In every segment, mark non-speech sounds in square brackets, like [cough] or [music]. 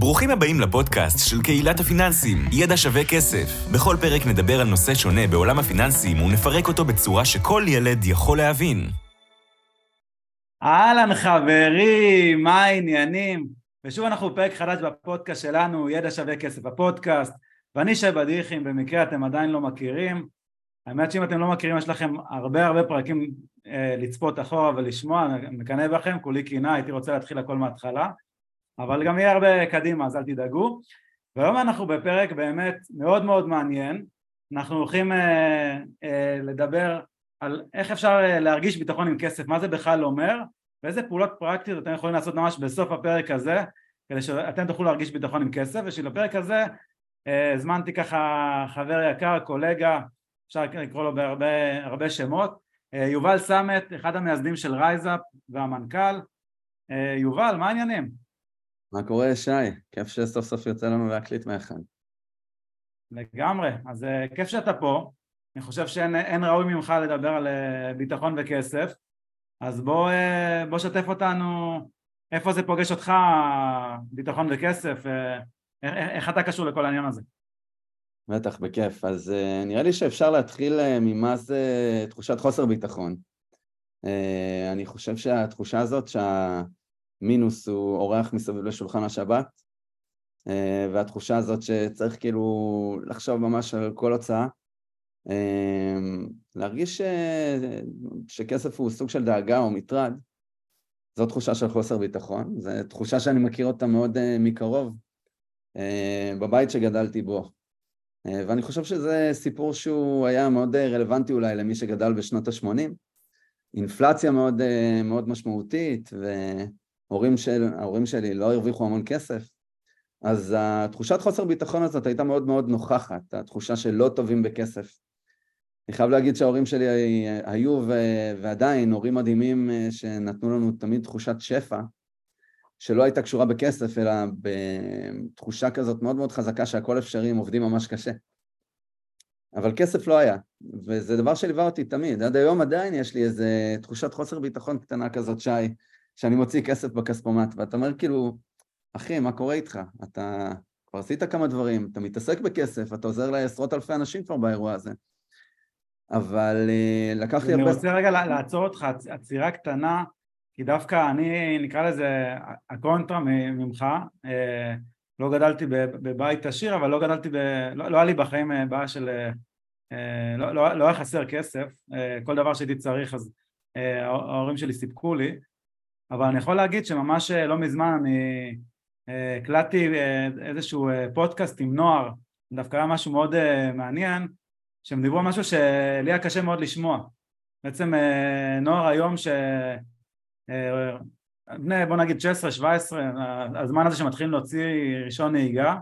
ברוכים הבאים לפודקאסט של קהילת הפיננסים, ידע שווה כסף. בכל פרק נדבר על נושא שונה בעולם הפיננסים ונפרק אותו בצורה שכל ילד יכול להבין. אהלן חברים, מה העניינים? ושוב אנחנו בפרק חדש בפודקאסט שלנו, ידע שווה כסף הפודקאסט, ואני שי בדיחים, במקרה אתם עדיין לא מכירים. האמת שאם אתם לא מכירים, יש לכם הרבה הרבה פרקים אה, לצפות אחורה ולשמוע, אני מקנא בכם, כולי קינה, הייתי רוצה להתחיל הכל מההתחלה. אבל גם יהיה הרבה קדימה אז אל תדאגו והיום אנחנו בפרק באמת מאוד מאוד מעניין אנחנו הולכים אה, אה, לדבר על איך אפשר אה, להרגיש ביטחון עם כסף, מה זה בכלל אומר ואיזה פעולות פרקטיות אתם יכולים לעשות ממש בסוף הפרק הזה כדי שאתם תוכלו להרגיש ביטחון עם כסף ושל הפרק הזה אה, הזמנתי ככה חבר יקר, קולגה, אפשר לקרוא לו בהרבה שמות, אה, יובל סמט, אחד המייסדים של רייזאפ והמנכ"ל. יובל, מה העניינים? מה קורה, שי? כיף שסוף סוף יוצא לנו להקליט מאחד. לגמרי, אז uh, כיף שאתה פה, אני חושב שאין ראוי ממך לדבר על uh, ביטחון וכסף, אז בוא, uh, בוא שתף אותנו איפה זה פוגש אותך, ביטחון וכסף, איך, איך אתה קשור לכל העניין הזה. בטח, בכיף. אז נראה לי שאפשר להתחיל ממה זה תחושת חוסר ביטחון. אני חושב שהתחושה הזאת שה... מינוס הוא אורח מסביב לשולחן השבת, אה, והתחושה הזאת שצריך כאילו לחשוב ממש על כל הוצאה, אה, להרגיש ש... שכסף הוא סוג של דאגה או מטרד, זו תחושה של חוסר ביטחון, זו תחושה שאני מכיר אותה מאוד אה, מקרוב בבית שגדלתי בו. ואני חושב שזה סיפור שהוא היה מאוד רלוונטי אולי למי שגדל בשנות ה-80. אינפלציה מאוד, מאוד משמעותית, ו... ההורים, של, שלי לא הרוויחו המון כסף, אז התחושת חוסר ביטחון הזאת הייתה מאוד מאוד נוכחת, התחושה של לא טובים בכסף. אני חייב להגיד שההורים שלי היו ועדיין הורים מדהימים אה, שנתנו לנו תמיד תחושת שפע, שלא הייתה קשורה בכסף, אלא בתחושה כזאת מאוד מאוד חזקה שהכל אפשרי, הם עובדים ממש קשה. אבל כסף לא היה, וזה דבר שליווה אותי תמיד. עד היום עדיין יש לי איזו תחושת חוסר ביטחון קטנה כזאת, שי, שאני מוציא כסף בכספומט, ואתה אומר כאילו, אחי, מה קורה איתך? אתה כבר עשית כמה דברים, אתה מתעסק בכסף, אתה עוזר לעשרות אלפי אנשים כבר באירוע הזה. אבל אה, לקח לי הרבה... אני רוצה רגע לעצור אותך, עצירה קטנה, כי דווקא אני, נקרא לזה הקונטרה ממך, אה, לא גדלתי בבית עשיר, אבל לא גדלתי ב... לא, לא היה לי בחיים אה, בעיה של... לא, לא, לא היה חסר כסף, כל דבר שהייתי צריך אז ההורים שלי סיפקו לי, אבל אני יכול להגיד שממש אה, לא מזמן אני אה, הקלטתי אה, איזשהו פודקאסט עם נוער, דווקא היה משהו מאוד מעניין, שהם דיברו על משהו שלי היה קשה מאוד לשמוע. בעצם נוער היום ש... בני בוא נגיד 16-17, הזמן הזה שמתחילים להוציא רישיון נהיגה,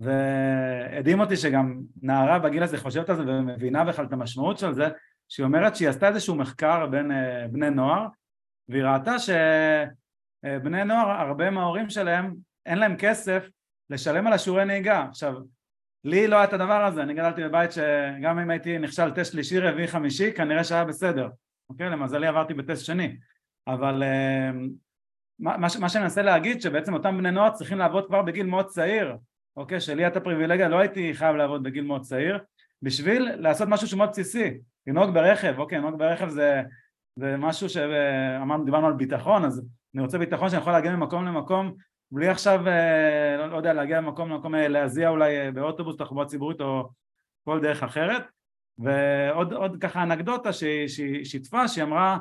והדהים אותי שגם נערה בגיל הזה חושבת על זה ומבינה בכלל את המשמעות של זה, שהיא אומרת שהיא עשתה איזשהו מחקר בין בני נוער והיא ראתה שבני נוער, הרבה מההורים שלהם, אין להם כסף לשלם על השיעורי נהיגה. עכשיו, לי לא היה את הדבר הזה, אני גדלתי בבית שגם אם הייתי נכשל טסט שלישי, רביעי, חמישי, כנראה שהיה בסדר. אוקיי? למזלי עברתי בטסט שני. אבל אה, מה, מה שאני מנסה להגיד, שבעצם אותם בני נוער צריכים לעבוד כבר בגיל מאוד צעיר. אוקיי? שלי הייתה פריבילגיה, לא הייתי חייב לעבוד בגיל מאוד צעיר, בשביל לעשות משהו שהוא מאוד בסיסי. לנהוג ברכב, אוקיי, לנהוג ברכב זה זה משהו שאמרנו, דיברנו על ביטחון, אז אני רוצה ביטחון שאני יכול להגיע ממקום למקום בלי עכשיו, אה, לא, לא יודע, להגיע ממקום למקום, אה, להזיע אולי אה, באוטובוס, תחבורה ציבורית או כל דרך אחרת. ועוד ככה אנקדוטה שהיא שיתפה, שהיא אמרה,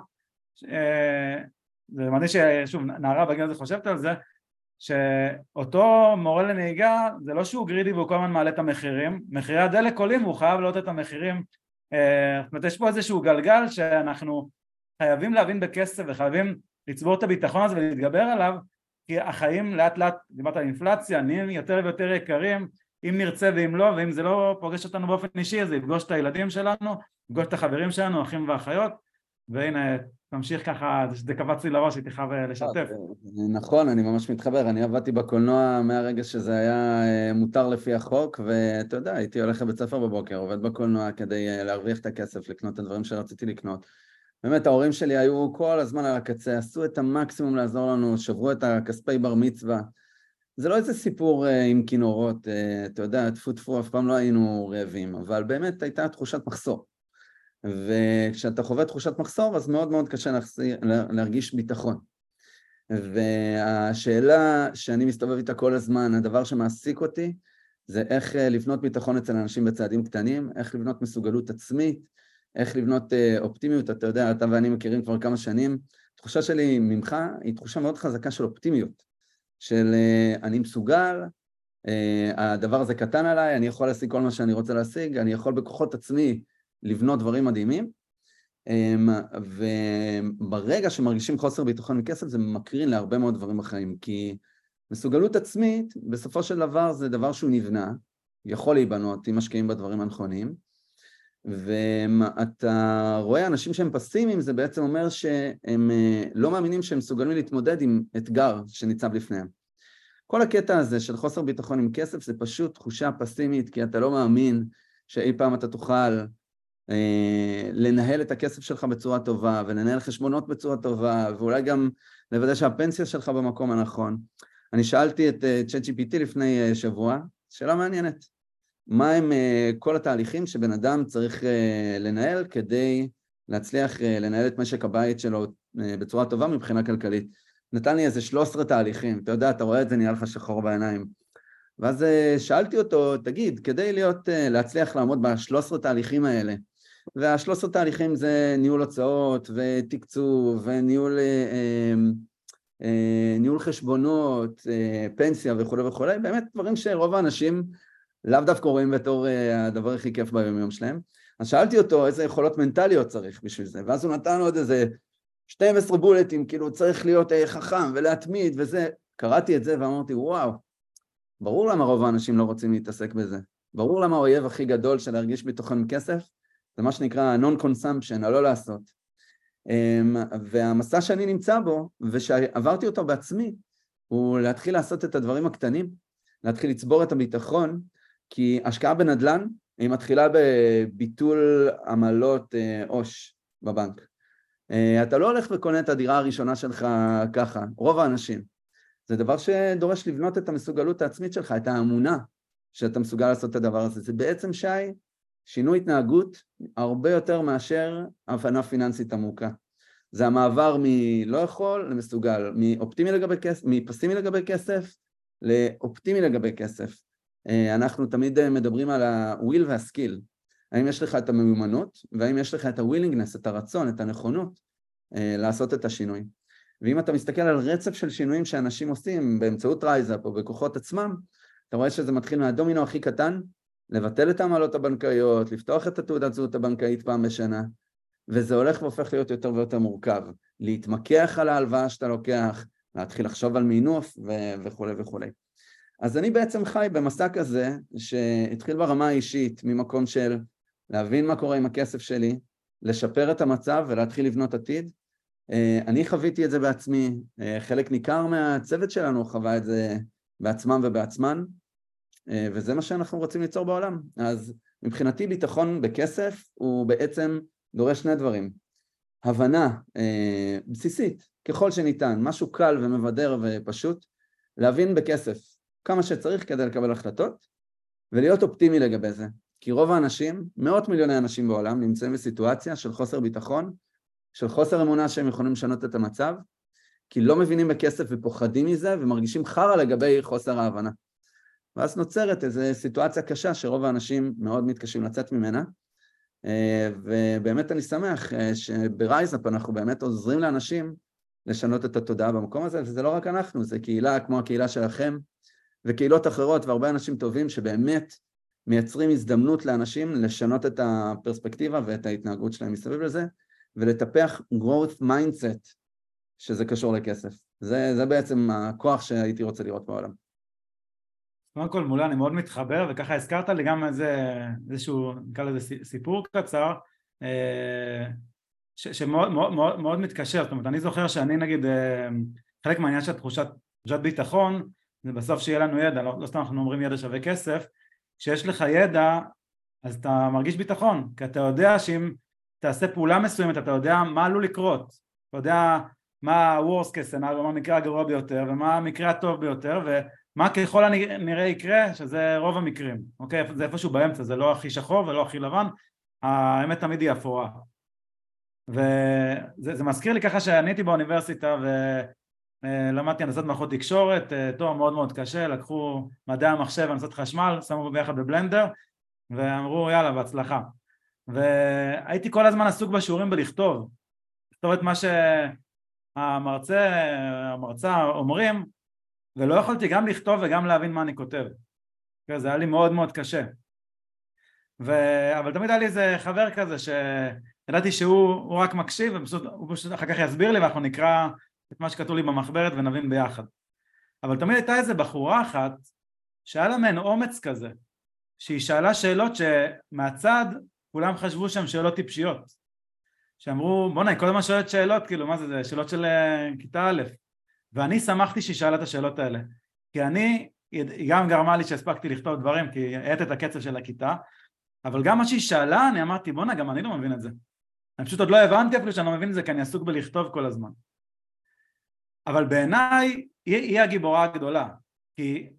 זה מדהים ששוב, נערה בגיל הזה חושבת על זה, שאותו מורה לנהיגה, זה לא שהוא גרידי והוא כל הזמן מעלה את המחירים, מחירי הדלק עולים והוא חייב להעלות את המחירים. זאת אומרת, יש פה איזשהו גלגל שאנחנו חייבים להבין בכסף וחייבים לצבור את הביטחון הזה ולהתגבר עליו כי החיים לאט לאט, דיברת על אינפלציה, נהיים יותר ויותר יקרים אם נרצה ואם לא, ואם זה לא פוגש אותנו באופן אישי אז זה יפגוש את הילדים שלנו, יפגוש את החברים שלנו, אחים ואחיות והנה תמשיך ככה, זה קפץ לי לראש, הייתי חייב אה, לשתף. נכון, אני ממש מתחבר, אני עבדתי בקולנוע מהרגע שזה היה אה, מותר לפי החוק, ואתה יודע, הייתי הולך לבית ספר בבוקר, עובד בקולנוע כדי אה, להרוויח את הכסף, לקנות את הדברים שרציתי לקנות. באמת ההורים שלי היו כל הזמן על הקצה, עשו את המקסימום לעזור לנו, שברו את הכספי בר מצווה, זה לא איזה סיפור uh, עם כינורות, uh, אתה יודע, טפו טפו, אף פעם לא היינו רעבים, אבל באמת הייתה תחושת מחסור. וכשאתה חווה תחושת מחסור, אז מאוד מאוד קשה להחסיר, להרגיש ביטחון. והשאלה שאני מסתובב איתה כל הזמן, הדבר שמעסיק אותי, זה איך אה, לבנות ביטחון אצל אנשים בצעדים קטנים, איך לבנות מסוגלות עצמית, איך לבנות אה, אופטימיות, אתה יודע, אתה ואני מכירים כבר כמה שנים. התחושה שלי ממך היא תחושה מאוד חזקה של אופטימיות, של אה, אני מסוגל, הדבר הזה קטן עליי, אני יכול להשיג כל מה שאני רוצה להשיג, אני יכול בכוחות עצמי לבנות דברים מדהימים, אמ, וברגע שמרגישים חוסר ביטחון מכסף זה מקרין להרבה מאוד דברים בחיים, כי מסוגלות עצמית בסופו של דבר זה דבר שהוא נבנה, יכול להיבנות אם משקיעים בדברים הנכונים, ואתה רואה אנשים שהם פסימיים זה בעצם אומר שהם אה, לא מאמינים שהם מסוגלים להתמודד עם אתגר שניצב לפניהם. כל הקטע הזה של חוסר ביטחון עם כסף זה פשוט תחושה פסימית כי אתה לא מאמין שאי פעם אתה תוכל אה, לנהל את הכסף שלך בצורה טובה ולנהל חשבונות בצורה טובה ואולי גם לוודא שהפנסיה שלך במקום הנכון. אני שאלתי את אה, ChatGPT לפני אה, שבוע, שאלה מעניינת, מה הם כל התהליכים שבן אדם צריך לנהל כדי להצליח לנהל את משק הבית שלו בצורה טובה מבחינה כלכלית. נתן לי איזה 13 תהליכים, אתה יודע, אתה רואה את זה, נהיה לך שחור בעיניים. ואז שאלתי אותו, תגיד, כדי להיות, להצליח לעמוד בשלוש תהליכים האלה, והשלוש עשרה תהליכים זה ניהול הוצאות ותקצוב וניהול אה, אה, ניהול חשבונות, אה, פנסיה וכולי וכולי, באמת דברים שרוב האנשים לאו דווקא רואים בתור הדבר הכי כיף ביום יום שלהם. אז שאלתי אותו איזה יכולות מנטליות צריך בשביל זה, ואז הוא נתן עוד איזה 12 בולטים, כאילו צריך להיות חכם ולהתמיד וזה. קראתי את זה ואמרתי, וואו, ברור למה רוב האנשים לא רוצים להתעסק בזה. ברור למה האויב הכי גדול של להרגיש בתוכן כסף זה מה שנקרא non-consumption, הלא לעשות. אמ, והמסע שאני נמצא בו, ושעברתי אותו בעצמי, הוא להתחיל לעשות את הדברים הקטנים, להתחיל לצבור את הביטחון, כי השקעה בנדל"ן היא מתחילה בביטול עמלות אה, עו"ש בבנק. אה, אתה לא הולך וקונה את הדירה הראשונה שלך ככה, רוב האנשים. זה דבר שדורש לבנות את המסוגלות העצמית שלך, את האמונה שאתה מסוגל לעשות את הדבר הזה. זה בעצם, שי, שינוי התנהגות הרבה יותר מאשר הבנה פיננסית עמוקה. זה המעבר מלא יכול למסוגל, מאופטימי לגבי כסף, מפסימי לגבי כסף לאופטימי לגבי כסף. אה, אנחנו תמיד אה, מדברים על ה-will וה-skill. האם יש לך את המיומנות, והאם יש לך את ה-willingness, את הרצון, את הנכונות אה, לעשות את השינוי. ואם אתה מסתכל על רצף של שינויים שאנשים עושים באמצעות רייזאפ או בכוחות עצמם, אתה רואה שזה מתחיל מהדומינו הכי קטן לבטל את העמלות הבנקאיות, לפתוח את התעודת זהות הבנקאית פעם בשנה, וזה הולך והופך להיות יותר ויותר מורכב. להתמקח על ההלוואה שאתה לוקח, להתחיל לחשוב על מינוף ו- וכולי וכולי. אז אני בעצם חי במסע כזה שהתחיל ברמה האישית ממקום של להבין מה קורה עם הכסף שלי, לשפר את המצב ולהתחיל לבנות עתיד. אה, אני חוויתי את זה בעצמי, אה, חלק ניכר מהצוות שלנו חווה את זה בעצמם ובעצמן, אה, וזה מה שאנחנו רוצים ליצור בעולם. אז מבחינתי ביטחון בכסף הוא בעצם דורש שני דברים. הבנה בסיסית, ככל שניתן, משהו קל ומבדר ופשוט, להבין בכסף כמה שצריך כדי לקבל החלטות, ולהיות אופטימי לגבי זה. כי רוב האנשים, מאות מיליוני אנשים בעולם, נמצאים בסיטואציה של חוסר ביטחון, של חוסר אמונה שהם יכולים לשנות את המצב, כי לא מבינים בכסף ופוחדים מזה ומרגישים חרא לגבי חוסר ההבנה. ואז נוצרת איזו סיטואציה קשה שרוב האנשים מאוד מתקשים לצאת ממנה. אה, ובאמת אני שמח אה, שברייזאפ אנחנו באמת עוזרים לאנשים לשנות את התודעה במקום הזה, וזה לא רק אנחנו, זה קהילה כמו הקהילה שלכם, וקהילות אחרות והרבה אנשים טובים שבאמת מייצרים הזדמנות לאנשים לשנות את הפרספקטיבה ואת ההתנהגות שלהם מסביב לזה, ולטפח growth mindset שזה קשור לכסף. זה, זה בעצם הכוח שהייתי רוצה לראות בעולם. קודם כל מולה אני מאוד מתחבר וככה הזכרת לי גם איזה, איזשהו נקרא לזה סיפור קצר אה, ש, שמאוד מאוד, מאוד, מאוד מתקשר, זאת אומרת אני זוכר שאני נגיד אה, חלק מהעניין של תחושת, ביטחון זה בסוף שיהיה לנו ידע, לא, לא סתם אנחנו אומרים ידע שווה כסף, כשיש לך ידע אז אתה מרגיש ביטחון כי אתה יודע שאם תעשה פעולה מסוימת אתה יודע מה עלול לקרות, אתה יודע מה ה-Worst case scenario, מה המקרה הגרוע ביותר ומה המקרה הטוב ביותר ו... מה ככל הנראה יקרה, שזה רוב המקרים, אוקיי? זה איפשהו באמצע, זה לא הכי שחור ולא הכי לבן, האמת תמיד היא אפורה. וזה מזכיר לי ככה שאני הייתי באוניברסיטה ולמדתי הנדסת מערכות תקשורת, תואר מאוד מאוד קשה, לקחו מדעי המחשב והנדסת חשמל, שמו ביחד בבלנדר ואמרו יאללה בהצלחה. והייתי כל הזמן עסוק בשיעורים בלכתוב, לכתוב את מה שהמרצה, המרצה אומרים ולא יכולתי גם לכתוב וגם להבין מה אני כותב. כן, זה היה לי מאוד מאוד קשה. ו... אבל תמיד היה לי איזה חבר כזה שידעתי שהוא רק מקשיב והוא פשוט אחר כך יסביר לי ואנחנו נקרא את מה שכתוב לי במחברת ונבין ביחד. אבל תמיד הייתה איזה בחורה אחת שהיה לה מעין אומץ כזה, שהיא שאלה שאלות שמהצד כולם חשבו שהן שאלות טיפשיות. שאמרו בואנה היא כל הזמן שואלת שאלות כאילו מה זה, זה שאלות של אה, כיתה א' ואני שמחתי שהיא שאלה את השאלות האלה כי אני, היא גם גרמה לי שהספקתי לכתוב דברים כי האט את הקצב של הכיתה אבל גם מה שהיא שאלה אני אמרתי בואנה גם אני לא מבין את זה אני פשוט עוד לא הבנתי אפילו שאני לא מבין את זה כי אני עסוק בלכתוב כל הזמן אבל בעיניי היא, היא הגיבורה הגדולה כי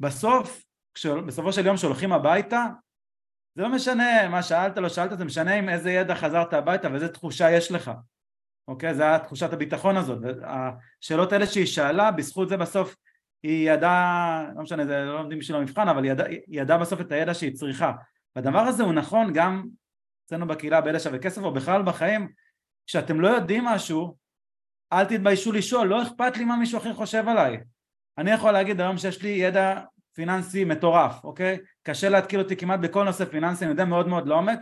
בסוף, בסופו של יום כשהולכים הביתה זה לא משנה מה שאלת לא שאלת זה משנה עם איזה ידע חזרת הביתה ואיזה תחושה יש לך אוקיי? זה היה תחושת הביטחון הזאת. השאלות האלה שהיא שאלה, בזכות זה בסוף היא ידעה, לא משנה, זה לא לומדים בשביל המבחן, אבל היא ידעה ידע בסוף את הידע שהיא צריכה. והדבר הזה הוא נכון גם אצלנו בקהילה באלה שווה כסף, או בכלל בחיים, כשאתם לא יודעים משהו, אל תתביישו לשאול, לא אכפת לי מה מישהו אחר חושב עליי. אני יכול להגיד היום שיש לי ידע פיננסי מטורף, אוקיי? קשה להתקיל אותי כמעט בכל נושא פיננסי, אני יודע מאוד מאוד לעומק,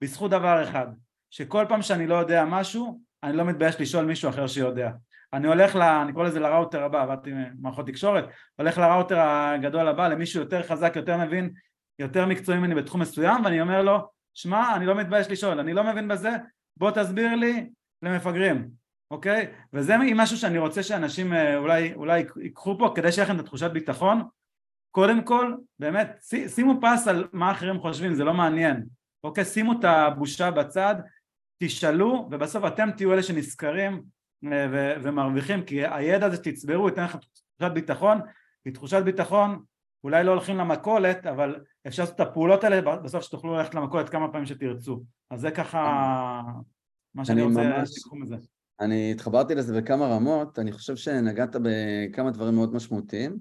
בזכות דבר אחד, שכל פעם שאני לא יודע משהו, אני לא מתבייש לשאול מישהו אחר שיודע. אני הולך, ל, אני קורא לזה לראוטר הבא, עבדתי במערכות תקשורת, הולך לראוטר הגדול הבא, למישהו יותר חזק, יותר מבין, יותר מקצועי ממני בתחום מסוים, ואני אומר לו, שמע, אני לא מתבייש לשאול, אני לא מבין בזה, בוא תסביר לי למפגרים, אוקיי? וזה משהו שאני רוצה שאנשים אה, אולי, אולי ייקחו פה כדי שיהיה לכם את התחושת ביטחון. קודם כל, באמת, שימו פס על מה אחרים חושבים, זה לא מעניין, אוקיי? שימו את הבושה בצד, תשאלו ובסוף אתם תהיו אלה שנזכרים אה, ו- ומרוויחים כי הידע הזה שתצברו ייתן לכם תחושת ביטחון כי תחושת ביטחון אולי לא הולכים למכולת אבל אפשר לעשות את הפעולות האלה בסוף שתוכלו ללכת למכולת כמה פעמים שתרצו אז זה ככה מה שאני רוצה שתיקחו מזה אני התחברתי לזה בכמה רמות, אני חושב שנגעת בכמה דברים מאוד משמעותיים.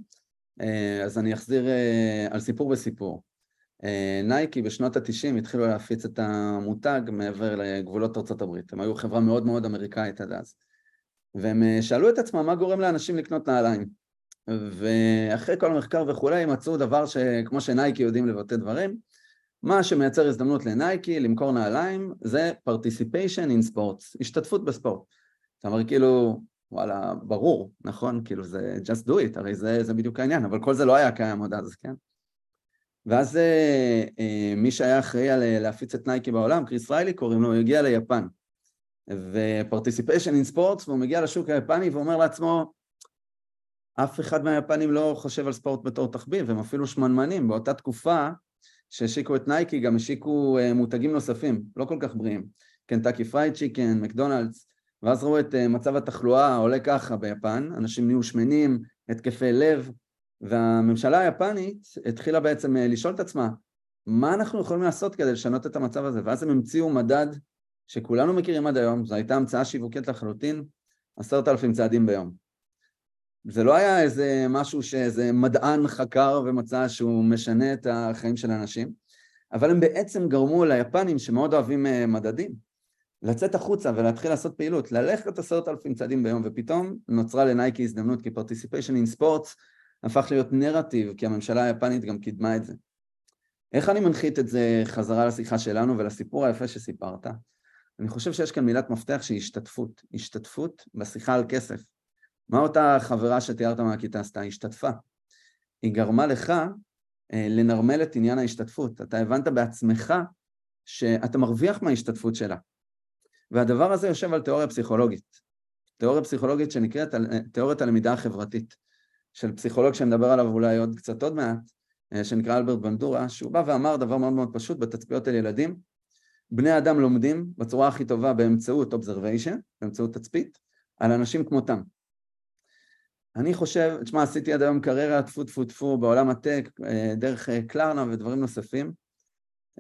אה, אז אני אחזיר אה, על סיפור בסיפור. אה, נייקי בשנות התשעים התחילו להפיץ את המותג מעבר לגבולות ארצות הברית, הם היו חברה מאוד מאוד אמריקאית עד אז. והם שאלו את עצמם מה גורם לאנשים לקנות נעליים. ואחרי כל המחקר וכולי מצאו דבר שכמו שנייקי יודעים לבטא דברים מה שמייצר הזדמנות לנייקי למכור נעליים זה participation in sports, השתתפות בספורט אתה אומר כאילו וואלה ברור נכון כאילו זה just do it הרי זה, זה בדיוק העניין אבל כל זה לא היה קיים עוד אז כן ואז אה, אה, מי שהיה אחראי על אה, להפיץ את נייקי בעולם, קריס ריילי קוראים לו, הוא הגיע ליפן. ו-participation in sports, והוא מגיע לשוק היפני ואומר לעצמו, אף אחד מהיפנים לא חושב על ספורט בתור תחביב, הם אפילו שמנמנים. באותה תקופה שהשיקו את נייקי, גם השיקו מותגים נוספים, לא כל כך בריאים. קנטקי פרייד צ'יקן, מקדונלדס, ואז ראו את מצב התחלואה עולה ככה ביפן, אנשים נהיו שמנים, התקפי לב, והממשלה היפנית התחילה בעצם אה, לשאול את עצמה, מה אנחנו יכולים לעשות כדי לשנות את המצב הזה? ואז הם המציאו מדד שכולנו מכירים עד היום, זו הייתה המצאה שיווקית לחלוטין, עשרת אלפים צעדים ביום. זה לא היה איזה משהו שאיזה מדען חקר ומצא שהוא משנה את החיים של האנשים, אבל הם בעצם גרמו ליפנים שמאוד אוהבים אה, מדדים, לצאת החוצה ולהתחיל לעשות פעילות, ללכת עשרת אלפים צעדים ביום, ופתאום נוצרה לנייקי הזדמנות כי participation in sports הפך להיות נרטיב, כי הממשלה היפנית גם קידמה את זה. איך אני מנחית את זה חזרה לשיחה שלנו ולסיפור היפה שסיפרת? אני חושב שיש כאן מילת מפתח שהיא השתתפות, השתתפות בשיחה על כסף. מה אותה חברה שתיארת מהכיתה עשתה? השתתפה. היא גרמה לך אה, לנרמל את עניין ההשתתפות. אתה הבנת בעצמך שאתה מרוויח מההשתתפות שלה. והדבר הזה יושב על תיאוריה פסיכולוגית. תיאוריה פסיכולוגית שנקראת תיאוריית הלמידה החברתית. של פסיכולוג שנדבר עליו אולי עוד קצת עוד מעט, אה, שנקרא אלברט בנדורה, שהוא בא ואמר דבר מאוד מאוד פשוט בתצפיות על ילדים, בני אדם לומדים בצורה הכי טובה באמצעות observation, באמצעות תצפית, על אנשים כמותם. אני חושב, תשמע, עשיתי עד היום קריירה טפו טפו טפו בעולם הטק, אה, דרך אה, קלרנה ודברים נוספים.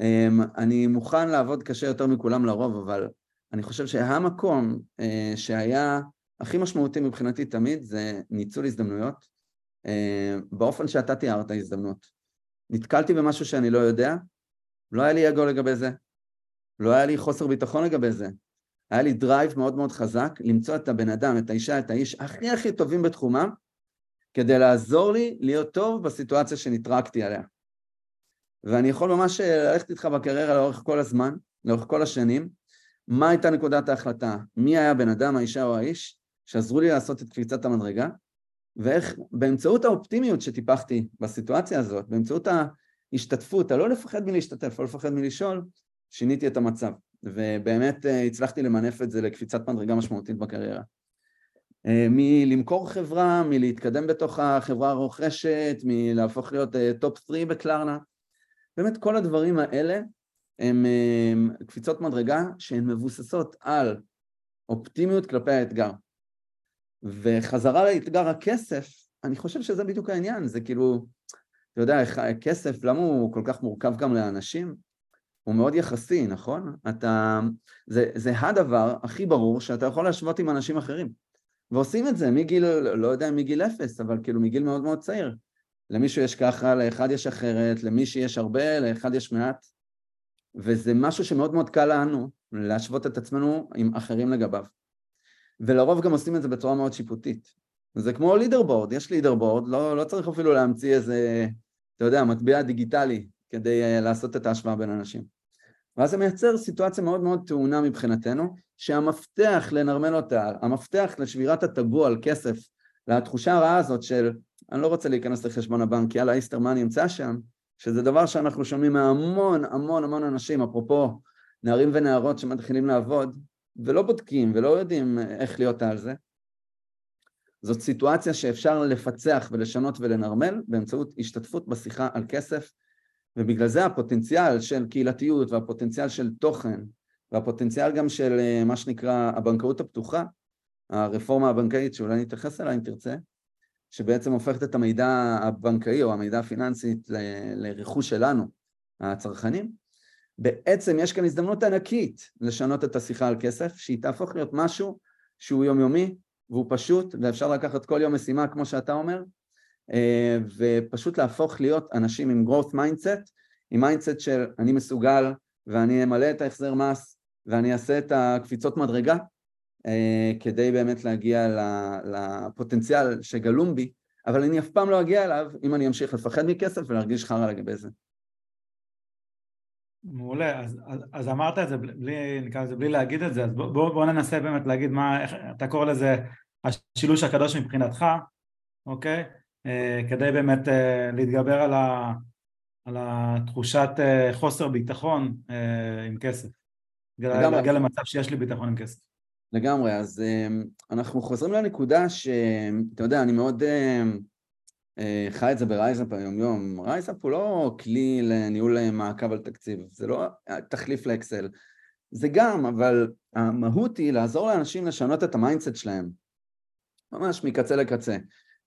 אמ, אני מוכן לעבוד קשה יותר מכולם לרוב, אבל אני חושב שהמקום אה, שהיה הכי משמעותי מבחינתי תמיד זה ניצול הזדמנויות, באופן שאתה תיארת הזדמנות. נתקלתי במשהו שאני לא יודע, לא היה לי אגו לגבי זה, לא היה לי חוסר ביטחון לגבי זה, היה לי drive מאוד מאוד חזק למצוא את הבן אדם, את האישה, את האיש הכי הכי טובים בתחומם, כדי לעזור לי להיות טוב בסיטואציה שנתקעתי עליה. ואני יכול ממש אה, ללכת איתך בקריירה לאורך כל הזמן, לאורך כל השנים, מה הייתה נקודת ההחלטה, מי היה הבן אדם, האישה או האיש, שעזרו לי לעשות את קפיצת המדרגה, ואיך באמצעות האופטימיות שטיפחתי בסיטואציה הזאת, באמצעות ההשתתפות, הלא לפחד מלהשתתף, לא לפחד מלשאול, שיניתי את המצב. ובאמת אה, הצלחתי למנף את זה לקפיצת מדרגה משמעותית בקריירה. אה, מלמכור חברה, מלהתקדם בתוך החברה הרוכשת, מלהפוך להיות top אה, 3 בקלרנה, באמת כל הדברים האלה הם קפיצות מדרגה שהן מבוססות על אופטימיות כלפי האתגר. וחזרה לאתגר הכסף, אני חושב שזה בדיוק העניין, זה כאילו, אתה יודע, כסף, למה הוא כל כך מורכב גם לאנשים? הוא מאוד יחסי, נכון? אתה... זה, זה הדבר הכי ברור שאתה יכול להשוות עם אנשים אחרים. ועושים את זה מגיל, לא יודע מגיל אפס, אבל כאילו מגיל מאוד מאוד צעיר. למישהו יש ככה, לאחד יש אחרת, למי שיש הרבה, לאחד יש מעט. וזה משהו שמאוד מאוד קל לנו להשוות את עצמנו עם אחרים לגביו. ולרוב גם עושים את זה בצורה מאוד שיפוטית. זה כמו לידר בורד, יש לידר בורד, לא, לא צריך אפילו להמציא איזה, אתה יודע, מטבע דיגיטלי כדי אה, לעשות את ההשוואה בין אנשים. ואז זה מייצר סיטואציה מאוד מאוד טעונה מבחינתנו, שהמפתח לנרמל אותה, המפתח לשבירת הטבו על כסף, לתחושה הרעה הזאת של אני לא רוצה להיכנס לחשבון הבנק, יאללה איסטרמן נמצא שם, שזה דבר שאנחנו שומעים מהמון המון המון אנשים, אפרופו נערים ונערות שמתחילים לעבוד, ולא בודקים ולא יודעים איך להיות על זה. זאת סיטואציה שאפשר לפצח ולשנות ולנרמל באמצעות השתתפות בשיחה על כסף ובגלל זה הפוטנציאל של קהילתיות והפוטנציאל של תוכן והפוטנציאל גם של אה, מה שנקרא הבנקאות הפתוחה, הרפורמה הבנקאית שאולי נתייחס אליה אם תרצה, שבעצם הופכת את המידע הבנקאי או המידע הפיננסי לרכוש שלנו, הצרכנים, בעצם יש כאן הזדמנות ענקית לשנות את השיחה על כסף, שהיא תהפוך להיות משהו שהוא יומיומי והוא פשוט ואפשר לקחת כל יום משימה כמו שאתה אומר אה, ופשוט להפוך להיות אנשים עם growth mindset, עם mindset של אני מסוגל ואני אמלא את ההחזר מס ואני אעשה את הקפיצות מדרגה כדי באמת להגיע לפוטנציאל שגלום בי, אבל אני אף פעם לא אגיע אליו אם אני אמשיך לפחד מכסף ולהרגיש חרא לגבי זה. מעולה, אז, אז, אז אמרת את זה בלי, נקרא לזה, בלי להגיד את זה, אז בוא, בוא ננסה באמת להגיד מה, איך אתה קורא לזה השילוש הקדוש מבחינתך, אוקיי? אה, כדי באמת אה, להתגבר על, ה, על התחושת אה, חוסר ביטחון עם כסף. להגיע למצב שיש לי ביטחון עם כסף. לגמרי, אז אנחנו חוזרים לנקודה שאתה יודע, אני מאוד חי את זה ברייזאפ היום יום. רייזאפ הוא לא כלי לניהול מעקב על תקציב, זה לא תחליף לאקסל. זה גם, אבל המהות היא לעזור לאנשים לשנות את ה-mindset שלהם, ממש מקצה לקצה.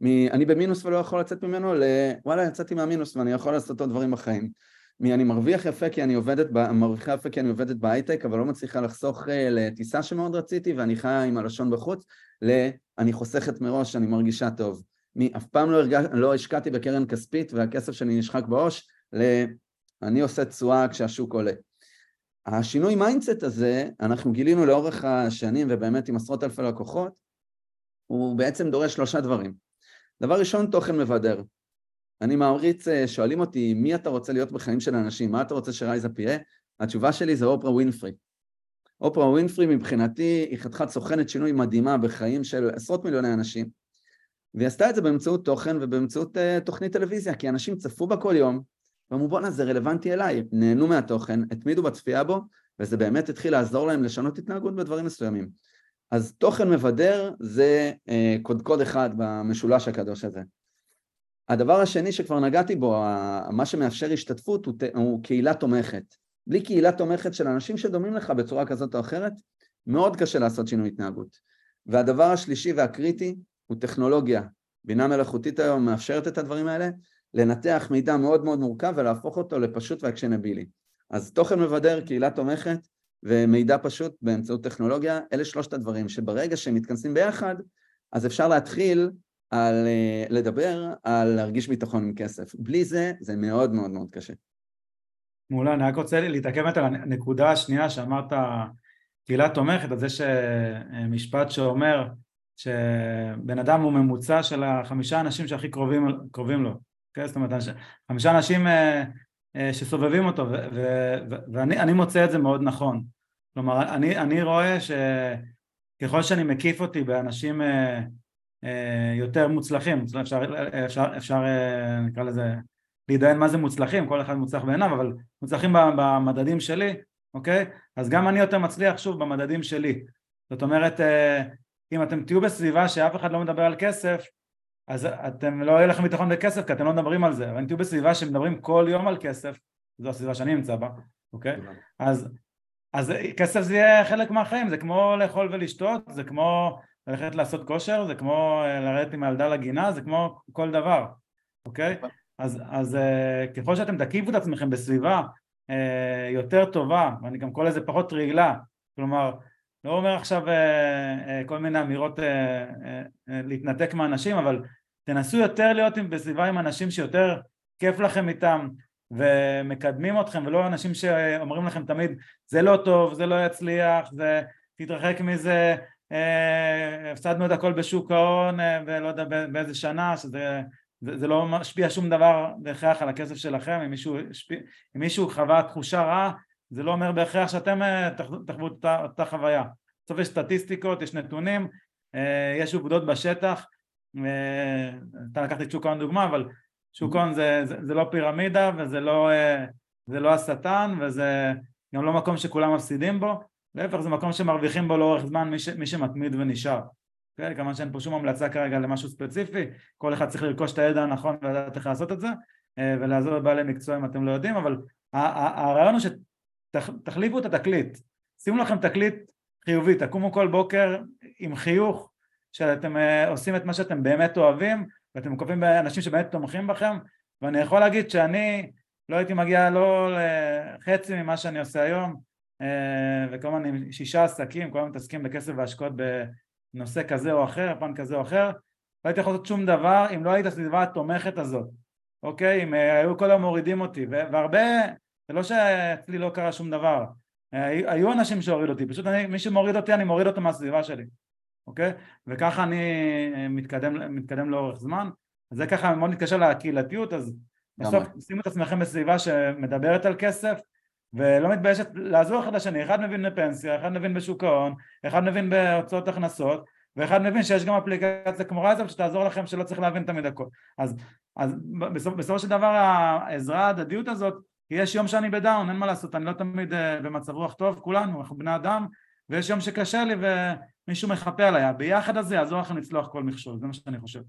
מ... אני במינוס ולא יכול לצאת ממנו, ל... וואלה יצאתי מהמינוס ואני יכול לעשות עוד דברים בחיים. מ... אני מרוויח יפה כי אני עובדת, ב... מרוויחה יפה כי אני עובדת בהייטק, אבל לא מצליחה לחסוך אה, לטיסה שמאוד רציתי ואני חיה עם הלשון בחוץ, ל... אני חוסכת מראש, אני מרגישה טוב. מ... אף פעם לא, הרג... לא השקעתי בקרן כספית והכסף שלי נשחק בעו"ש, ל... אני עושה תשואה כשהשוק עולה. השינוי mindset הזה, אנחנו גילינו לאורך השנים ובאמת עם עשרות אלפי לקוחות, הוא בעצם דורש שלושה דברים. דבר ראשון, תוכן מבדר. אני מעריץ, אה, שואלים אותי, מי אתה רוצה להיות בחיים של אנשים? מה אתה רוצה שרייזאפ יהיה? התשובה שלי זה אופרה ווינפרי. אופרה ווינפרי מבחינתי היא חתיכת סוכנת שינוי מדהימה בחיים של עשרות מיליוני אנשים, והיא עשתה את זה באמצעות תוכן ובאמצעות uh, תוכנית טלוויזיה, כי אנשים צפו בה כל יום, ואמרו בואנה זה רלוונטי אליי, נהנו מהתוכן, התמידו בצפייה בו, וזה באמת התחיל לעזור להם לשנות התנהגות בדברים מסוימים. אז תוכן מבדר זה אה, קודקוד אחד במשולש הקדוש הזה. הדבר השני שכבר נגעתי בו, מה שמאפשר השתתפות הוא, הוא קהילה תומכת. בלי קהילה תומכת של אנשים שדומים לך בצורה כזאת או אחרת, מאוד קשה לעשות שינוי התנהגות. והדבר השלישי והקריטי הוא טכנולוגיה. בינה מלאכותית היום מאפשרת את הדברים האלה, לנתח מידע מאוד מאוד מורכב ולהפוך אותו לפשוט ואקשנבילי. אז תוכן מבדר, קהילה תומכת ומידע פשוט באמצעות טכנולוגיה, אלה שלושת הדברים שברגע שהם מתכנסים ביחד, אז אפשר להתחיל על אה, לדבר על להרגיש ביטחון עם כסף. בלי זה, זה מאוד מאוד מאוד קשה. מעולה, אני רק רוצה להתעכב על הנקודה השנייה שאמרת קהילה תומכת, אז יש משפט שאומר שבן אדם הוא ממוצע של החמישה אנשים שהכי קרובים, קרובים לו, כן? זאת אומרת, חמישה אנשים אה, אה, שסובבים אותו, ואני מוצא את זה מאוד נכון. כלומר, אני, אני רואה שככל שאני מקיף אותי באנשים יותר מוצלחים, אפשר, אפשר, אפשר נקרא לזה, להתדיין מה זה מוצלחים, כל אחד מוצלח בעיניו, אבל מוצלחים במדדים שלי, אוקיי? אז גם אני יותר מצליח שוב במדדים שלי. זאת אומרת, אם אתם תהיו בסביבה שאף אחד לא מדבר על כסף, אז אתם לא יהיה לכם ביטחון בכסף כי אתם לא מדברים על זה, אבל אם תהיו בסביבה שמדברים כל יום על כסף, זו הסביבה שאני נמצא בה, אוקיי? אז, אז כסף זה יהיה חלק מהחיים, זה כמו לאכול ולשתות, זה כמו ללכת לעשות כושר, זה כמו אה, לרדת עם הילדה לגינה, זה כמו כל דבר, אוקיי? אז, אז אה, ככל שאתם תקיפו את עצמכם בסביבה אה, יותר טובה, ואני גם קורא לזה פחות רעילה, כלומר לא אומר עכשיו אה, אה, כל מיני אמירות אה, להתנתק מאנשים, אבל תנסו יותר להיות בסביבה עם אנשים שיותר כיף לכם איתם ומקדמים אתכם, ולא אנשים שאומרים לכם תמיד זה לא טוב, זה לא יצליח, זה תתרחק מזה, הפסדנו את הכל בשוק ההון ולא יודע באיזה שנה, שזה זה, זה לא משפיע שום דבר בהכרח על הכסף שלכם, אם מישהו, אם מישהו חווה תחושה רעה זה לא אומר בהכרח שאתם אה, תחוו את אותה חוויה. בסוף יש סטטיסטיקות, יש נתונים, אה, יש עובדות בשטח, אה, אתה לקחת את שוק ההון דוגמה, אבל שוק ההון זה, זה, זה לא פירמידה וזה לא, זה לא השטן וזה גם לא מקום שכולם מפסידים בו, להפך זה מקום שמרוויחים בו לאורך זמן מי, ש, מי שמתמיד ונשאר. אוקיי? כמובן שאין פה שום המלצה כרגע למשהו ספציפי, כל אחד צריך לרכוש את הידע הנכון ולדעת איך לעשות את זה ולעזור לבעלי מקצוע אם אתם לא יודעים, אבל הרעיון הוא תחליפו את התקליט, שימו לכם תקליט חיובי, תקומו כל בוקר עם חיוך שאתם אה, עושים את מה שאתם באמת אוהבים ואתם מקווים באנשים שבאמת תומכים בכם ואני יכול להגיד שאני לא הייתי מגיע לא לחצי ממה שאני עושה היום אה, וכמובן עם שישה עסקים, כל הזמן מתעסקים בכסף והשקעות בנושא כזה או אחר, פן כזה או אחר לא הייתי יכול לעשות שום דבר אם לא היית הסביבה התומכת הזאת, אוקיי? אם אה, היו כל היום מורידים אותי והרבה זה לא שאצלי לא קרה שום דבר, היו אנשים שהורידו אותי, פשוט אני, מי שמוריד אותי אני מוריד אותו מהסביבה שלי, אוקיי? וככה אני מתקדם, מתקדם לאורך זמן, זה ככה מאוד מתקשר לקהילתיות, אז בסוף שימו את עצמכם בסביבה שמדברת על כסף ולא מתביישת לעזור אחד לשני, אחד מבין בפנסיה, אחד מבין בשוק ההון, אחד מבין בהוצאות הכנסות ואחד מבין שיש גם אפליקציה כמו רייזר שתעזור לכם שלא צריך להבין תמיד הכל אז, אז בסופ, בסופו של דבר העזרה ההדדיות הזאת יש יום שאני בדאון, אין מה לעשות, אני לא תמיד uh, במצב רוח טוב, כולנו, אנחנו בני אדם, ויש יום שקשה לי ומישהו מחפה עליי, ביחד הזה יעזור לכם לצלוח כל מכשול, זה מה שאני חושב.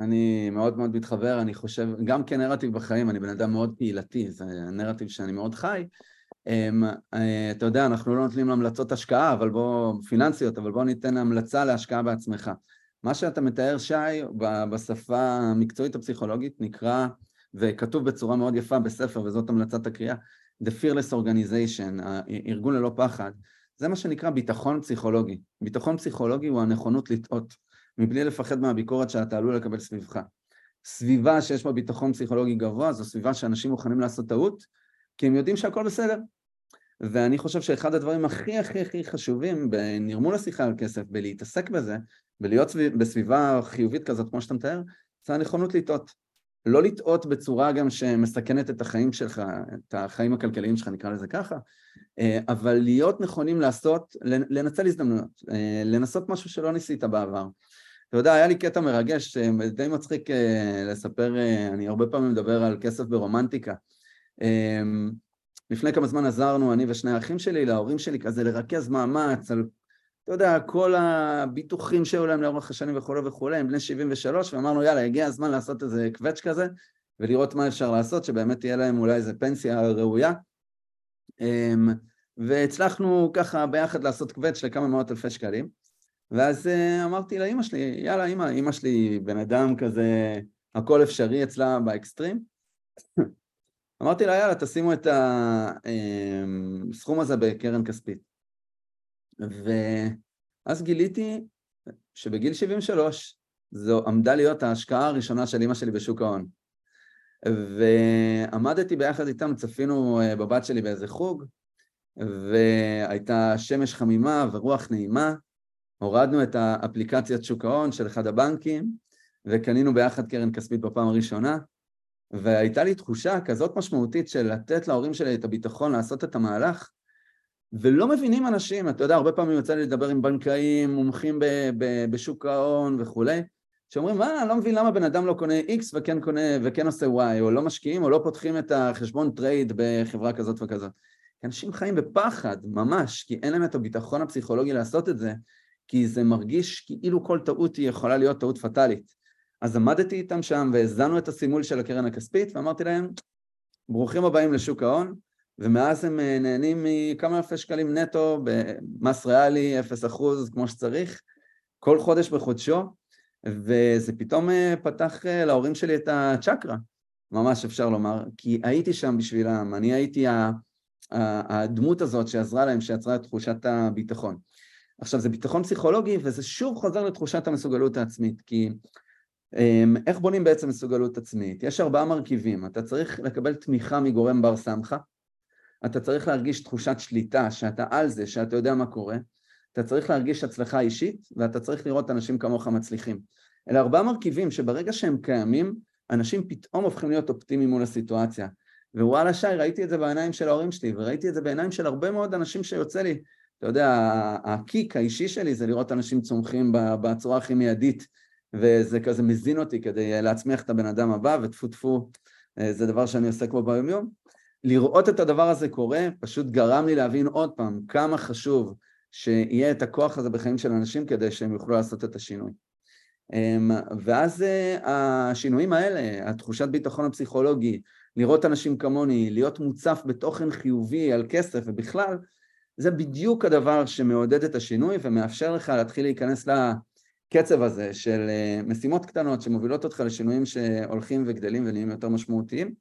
אני מאוד מאוד מתחבר, אני חושב, גם כנרטיב בחיים, אני בן אדם מאוד קהילתי, זה נרטיב שאני מאוד חי. Um, uh, אתה יודע, אנחנו לא נותנים להמלצות השקעה, אבל בוא, פיננסיות, אבל בוא ניתן המלצה להשקעה בעצמך. מה שאתה מתאר, שי, בשפה המקצועית הפסיכולוגית נקרא וכתוב בצורה מאוד יפה בספר, וזאת המלצת הקריאה, The Fearless Organization, הארגון ללא פחד, זה מה שנקרא ביטחון פסיכולוגי. ביטחון פסיכולוגי הוא הנכונות לטעות, מבלי לפחד מהביקורת שאתה עלול לקבל סביבך. סביבה שיש בה ביטחון פסיכולוגי גבוה, זו סביבה שאנשים מוכנים לעשות טעות, כי הם יודעים שהכל בסדר. ואני חושב שאחד הדברים הכי הכי הכי חשובים בנרמול השיחה על כסף, בלהתעסק בזה, ולהיות בסביבה חיובית כזאת כמו שאתה מתאר, זה הנכונות לטעות. לא לטעות בצורה גם שמסכנת את החיים שלך, את החיים הכלכליים שלך, נקרא לזה ככה, אה, אבל להיות נכונים לעשות, לנצל הזדמנויות, אה, לנסות משהו שלא ניסית בעבר. אתה יודע, היה לי קטע מרגש, אה, די מצחיק לספר, אני הרבה פעמים מדבר על כסף ברומנטיקה. לפני כמה זמן עזרנו, אני ושני האחים שלי, להורים שלי, כזה לרכז מאמץ על אתה יודע, כל הביטוחים שהיו להם לאורך השנים וכולי וכולי, הם בני 73, ואמרנו יאללה, הגיע הזמן לעשות איזה קווץ' כזה, ולראות מה אפשר לעשות, שבאמת תהיה להם אולי איזה פנסיה ראויה. והצלחנו ככה ביחד לעשות קווץ' לכמה מאות אלפי שקלים. ואז אה, אמרתי לאימא שלי, יאללה אימא, אימא שלי בן אדם כזה, הכל אפשרי אצלה באקסטרים. אמרתי לה, יאללה, תשימו את הסכום הזה בקרן כספית. ואז גיליתי שבגיל 73 זו עמדה להיות ההשקעה הראשונה של אימא שלי בשוק ההון. ועמדתי ביחד איתם, צפינו אה, בבת שלי באיזה חוג, והייתה שמש חמימה ורוח נעימה, הורדנו את האפליקציית שוק ההון של אחד הבנקים, וקנינו ביחד קרן כספית בפעם הראשונה, והייתה לי תחושה כזאת משמעותית של לתת להורים שלי את הביטחון לעשות את המהלך, ולא מבינים אנשים, אתה יודע, הרבה פעמים יוצא לי לדבר עם בנקאים, מומחים ב- ב- בשוק ההון וכולי, שאומרים, מה, אני לא מבין למה בן אדם לא קונה X וכן קונה, וכן עושה Y, או לא משקיעים, או לא פותחים את החשבון trade בחברה כזאת וכזאת. אנשים חיים בפחד, ממש, כי אין להם את הביטחון הפסיכולוגי לעשות את זה, כי זה מרגיש כאילו כל טעות היא יכולה להיות טעות פטאלית. אז עמדתי איתם שם והאזנו את הסימול של הקרן הכספית, ואמרתי להם, ברוכים הבאים לשוק ההון, ומאז הם אה, נהנים מכמה אלפי שקלים נטו במס ריאלי, 0% כמו שצריך, כל חודש בחודשו, וזה פתאום אה, פתח אה, להורים שלי את הצ'קרה, ממש אפשר לומר, כי הייתי שם בשבילם, אני הייתי הדמות הזאת שעזרה להם, שיצרה את תחושת הביטחון. עכשיו זה ביטחון פסיכולוגי וזה שוב חוזר לתחושת המסוגלות העצמית, כי אמ, איך בונים בעצם מסוגלות עצמית? יש ארבעה מרכיבים, אתה צריך לקבל תמיכה מגורם בר סמכה, אתה צריך להרגיש תחושת שליטה, שאתה על זה, שאתה יודע מה קורה, אתה צריך להרגיש הצלחה אישית, ואתה צריך לראות אנשים כמוך מצליחים. אלה ארבעה מרכיבים שברגע שהם קיימים, אנשים פתאום הופכים להיות אופטימיים מול הסיטואציה. ווואלה שי, ראיתי את זה בעיניים של ההורים שלי, וראיתי את זה בעיניים של הרבה מאוד אנשים שיוצא לי. אתה יודע, הקיק האישי שלי זה לראות אנשים צומחים בצורה הכי מיידית, וזה כזה מזין אותי כדי להצמיח את הבן אדם הבא, וטפו טפו, זה דבר שאני עוסק בו ביום יום. לראות את הדבר הזה קורה, פשוט גרם לי להבין עוד פעם כמה חשוב שיהיה את הכוח הזה בחיים של אנשים כדי שהם יוכלו לעשות את השינוי. אמ, ואז אה, השינויים האלה, התחושת ביטחון הפסיכולוגי, לראות אנשים כמוני, להיות מוצף בתוכן חיובי על כסף ובכלל, זה בדיוק הדבר שמעודד את השינוי ומאפשר לך להתחיל להיכנס לקצב הזה של אה, משימות קטנות שמובילות אותך לשינויים שהולכים וגדלים ונהיים יותר משמעותיים,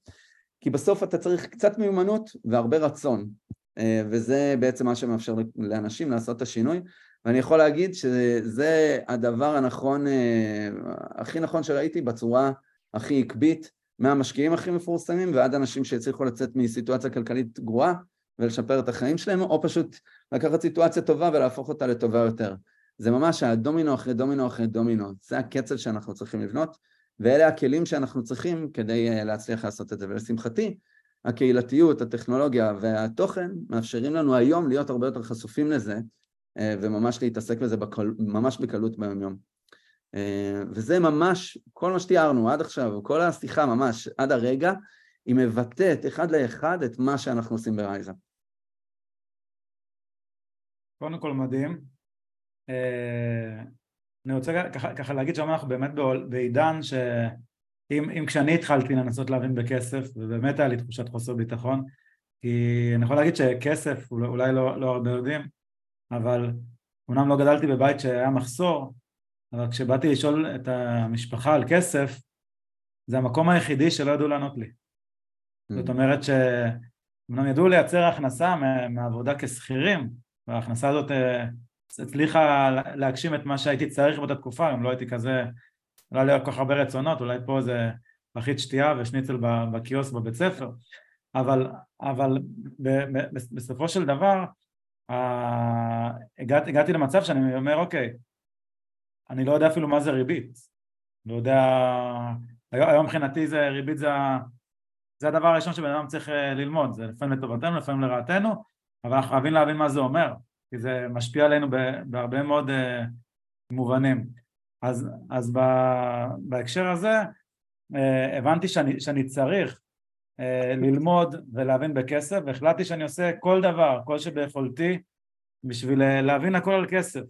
כי בסוף אתה צריך קצת מיומנות והרבה רצון, אה, וזה בעצם מה שמאפשר לאנשים לעשות את השינוי, ואני יכול להגיד שזה הדבר הנכון, אה, הכי נכון שראיתי בצורה הכי עקבית, מהמשקיעים הכי מפורסמים ועד אנשים שהצליחו לצאת מסיטואציה כלכלית גרועה ולשפר את החיים שלהם, או פשוט לקחת סיטואציה טובה ולהפוך אותה לטובה יותר. זה ממש הדומינו אחרי דומינו אחרי דומינו, זה הקצב שאנחנו צריכים לבנות, ואלה הכלים שאנחנו צריכים כדי אה, להצליח לעשות את זה. ולשמחתי, הקהילתיות, הטכנולוגיה והתוכן מאפשרים לנו היום להיות הרבה יותר חשופים לזה, אה, וממש להתעסק בזה בקל, ממש בקלות ביום יום. אה, וזה ממש, כל מה שתיארנו עד עכשיו, כל השיחה ממש עד הרגע, היא מבטאת אחד לאחד את מה שאנחנו עושים ברייזה. קודם כל מדהים. אה, אני רוצה ככה, ככה להגיד שהיום אנחנו באמת בעידן שאם כשאני התחלתי לנסות להבין בכסף, ובאמת היה לי תחושת חוסר ביטחון, כי אני יכול להגיד שכסף, אולי לא, לא הרבה יודעים, אבל אומנם לא גדלתי בבית שהיה מחסור, אבל כשבאתי לשאול את המשפחה על כסף, זה המקום היחידי שלא ידעו לענות לי. Mm. זאת אומרת שאומנם ידעו לייצר הכנסה מעבודה כשכירים, וההכנסה הזאת אה, הצליחה להגשים את מה שהייתי צריך באותה תקופה, אם לא הייתי כזה, לא היה לי כל כך הרבה רצונות, אולי פה איזה פחית שתייה ושניצל בקיוסק בבית ספר, אבל, אבל בסופו של דבר הגעתי, הגעתי למצב שאני אומר אוקיי, אני לא יודע אפילו מה זה ריבית, לא יודע, היום מבחינתי זה ריבית זה, זה הדבר הראשון שבן אדם צריך אה, ללמוד, זה לפעמים לטובתנו, לפעמים לרעתנו, אבל אנחנו חייבים להבין מה זה אומר, כי זה משפיע עלינו בהרבה מאוד uh, מובנים. אז, אז בהקשר הזה uh, הבנתי שאני, שאני צריך uh, ללמוד ולהבין בכסף, והחלטתי שאני עושה כל דבר, כל שביכולתי, בשביל להבין הכל על כסף.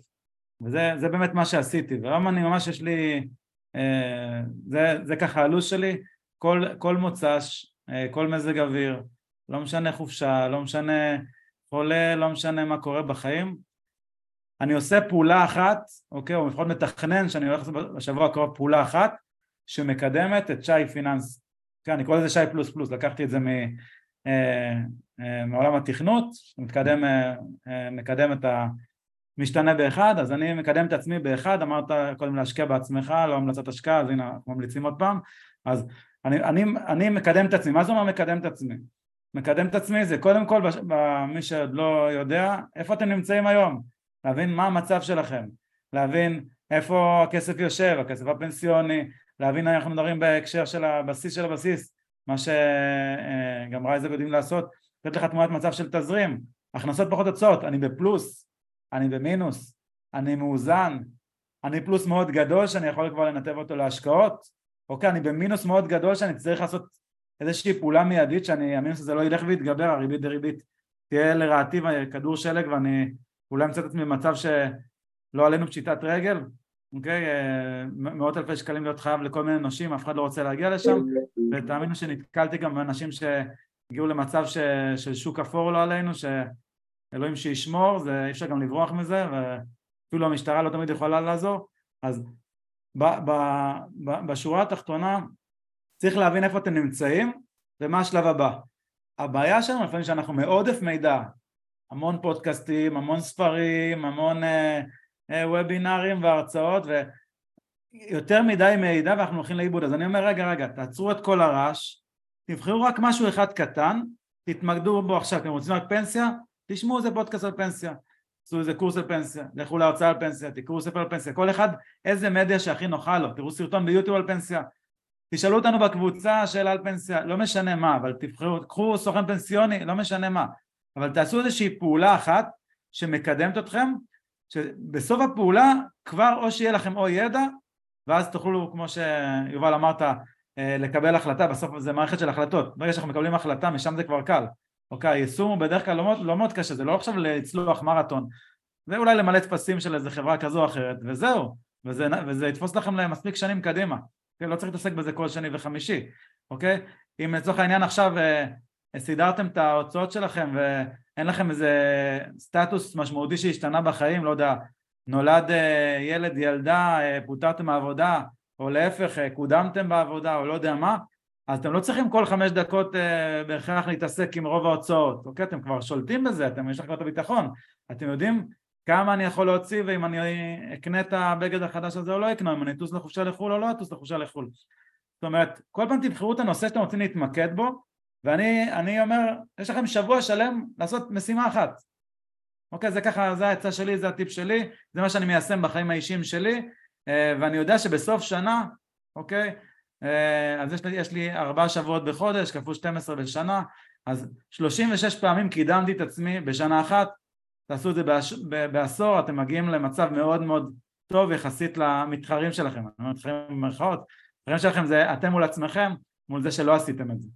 וזה באמת מה שעשיתי, והיום אני ממש יש לי, אה, זה, זה ככה הלו"ז שלי, כל, כל מוצ"ש, אה, כל מזג אוויר, לא משנה חופשה, לא משנה חולה, לא משנה מה קורה בחיים, אני עושה פעולה אחת, אוקיי, או לפחות מתכנן שאני הולך לעשות בשבוע הקרוב פעולה אחת שמקדמת את שי פיננס, כן, אני קורא לזה שי פלוס פלוס, לקחתי את זה מ, אה, אה, מעולם התכנות, שמקדם אה, מקדם את המשתנה באחד, אז אני מקדם את עצמי באחד, אמרת קודם להשקיע בעצמך, לא המלצת השקעה, אז הנה ממליצים עוד פעם, אז אני, אני, אני מקדם את עצמי, מה זה אומר מקדם את עצמי? מקדם את עצמי זה קודם כל, מי שעוד לא יודע, איפה אתם נמצאים היום? להבין מה המצב שלכם, להבין איפה הכסף יושב, הכסף הפנסיוני, להבין אנחנו מדברים בהקשר של הבסיס של הבסיס, מה שגם רייזר יודעים לעשות, לתת לך תמונת מצב של תזרים, הכנסות פחות הוצאות, אני בפלוס, אני במינוס, אני מאוזן, אני פלוס מאוד גדול שאני יכול כבר לנתב אותו להשקעות, אוקיי, אני במינוס מאוד גדול שאני צריך לעשות איזושהי פעולה מיידית שאני, המינוס הזה לא ילך ויתגבר, הריבית דריבית תהיה לרעתי כדור שלג ואני אולי אמצא את עצמי במצב שלא עלינו פשיטת רגל, אוקיי? אה, מאות אלפי שקלים להיות חייב לכל מיני נושים, אף אחד לא רוצה להגיע לשם, ותאמינו שנתקלתי גם באנשים שהגיעו למצב ש, של שוק אפור לא עלינו, שאלוהים שישמור, זה, אי אפשר גם לברוח מזה, ואפילו המשטרה לא תמיד יכולה לעזור, אז ב, ב, ב, בשורה התחתונה צריך להבין איפה אתם נמצאים ומה השלב הבא. הבעיה שלנו לפעמים שאנחנו מעודף מידע, המון פודקאסטים, המון ספרים, המון אה, אה, וובינארים והרצאות ויותר מדי מידע ואנחנו הולכים לאיבוד. אז אני אומר רגע רגע תעצרו את כל הרעש תבחרו רק משהו אחד קטן תתמקדו בו עכשיו. אתם רוצים רק פנסיה? תשמעו איזה פודקאסט על פנסיה. תעשו איזה קורס על פנסיה. לכו להרצאה על פנסיה תקראו ספר על פנסיה. כל אחד איזה מדיה שהכי נוחה לו. תראו סרטון ביוטיוב על פנסיה תשאלו אותנו בקבוצה שאלה על פנסיה לא משנה מה אבל תבחרו קחו סוכן פנסיוני לא משנה מה. אבל תעשו איזושהי פעולה אחת שמקדמת אתכם שבסוף הפעולה כבר או שיהיה לכם או ידע ואז תוכלו כמו שיובל אמרת אה, לקבל החלטה, בסוף זה מערכת של החלטות, ברגע שאנחנו מקבלים החלטה משם זה כבר קל, אוקיי, היישום הוא בדרך כלל לא מאוד, לא מאוד קשה, זה לא עכשיו לצלוח מרתון, זה אולי למלא טפסים של איזה חברה כזו או אחרת וזהו, וזה, וזה יתפוס לכם מספיק שנים קדימה? לא צריך להתעסק בזה כל שני וחמישי, אוקיי? אם לצורך העניין עכשיו אה, סידרתם את ההוצאות שלכם ואין לכם איזה סטטוס משמעותי שהשתנה בחיים, לא יודע, נולד אה, ילד, ילדה, אה, פוטרתם מהעבודה, או להפך, קודמתם בעבודה, או לא יודע מה, אז אתם לא צריכים כל חמש דקות בהכרח להתעסק עם רוב ההוצאות, אוקיי? אתם כבר שולטים בזה, אתם, יש לכם את הביטחון, אתם יודעים כמה אני יכול להוציא ואם אני אקנה את הבגד החדש הזה או לא אקנה, אם אני אטוס לחופשה לחו"ל או לא אטוס לחופשה לחו"ל. זאת אומרת, כל פעם תבחרו את הנושא שאתם רוצים להתמקד בו, ואני אומר, יש לכם שבוע שלם לעשות משימה אחת. אוקיי, זה ככה, זה העצה שלי, זה הטיפ שלי, זה מה שאני מיישם בחיים האישיים שלי, אה, ואני יודע שבסוף שנה, אוקיי, אה, אז יש לי, יש לי ארבעה שבועות בחודש, כפול 12 בשנה, אז 36 פעמים קידמתי את עצמי בשנה אחת, תעשו את זה בעש, בעשור, אתם מגיעים למצב מאוד מאוד טוב יחסית למתחרים שלכם, אני אומר מתחרים במרכאות, המתחרים שלכם זה אתם מול עצמכם, מול זה שלא עשיתם את זה.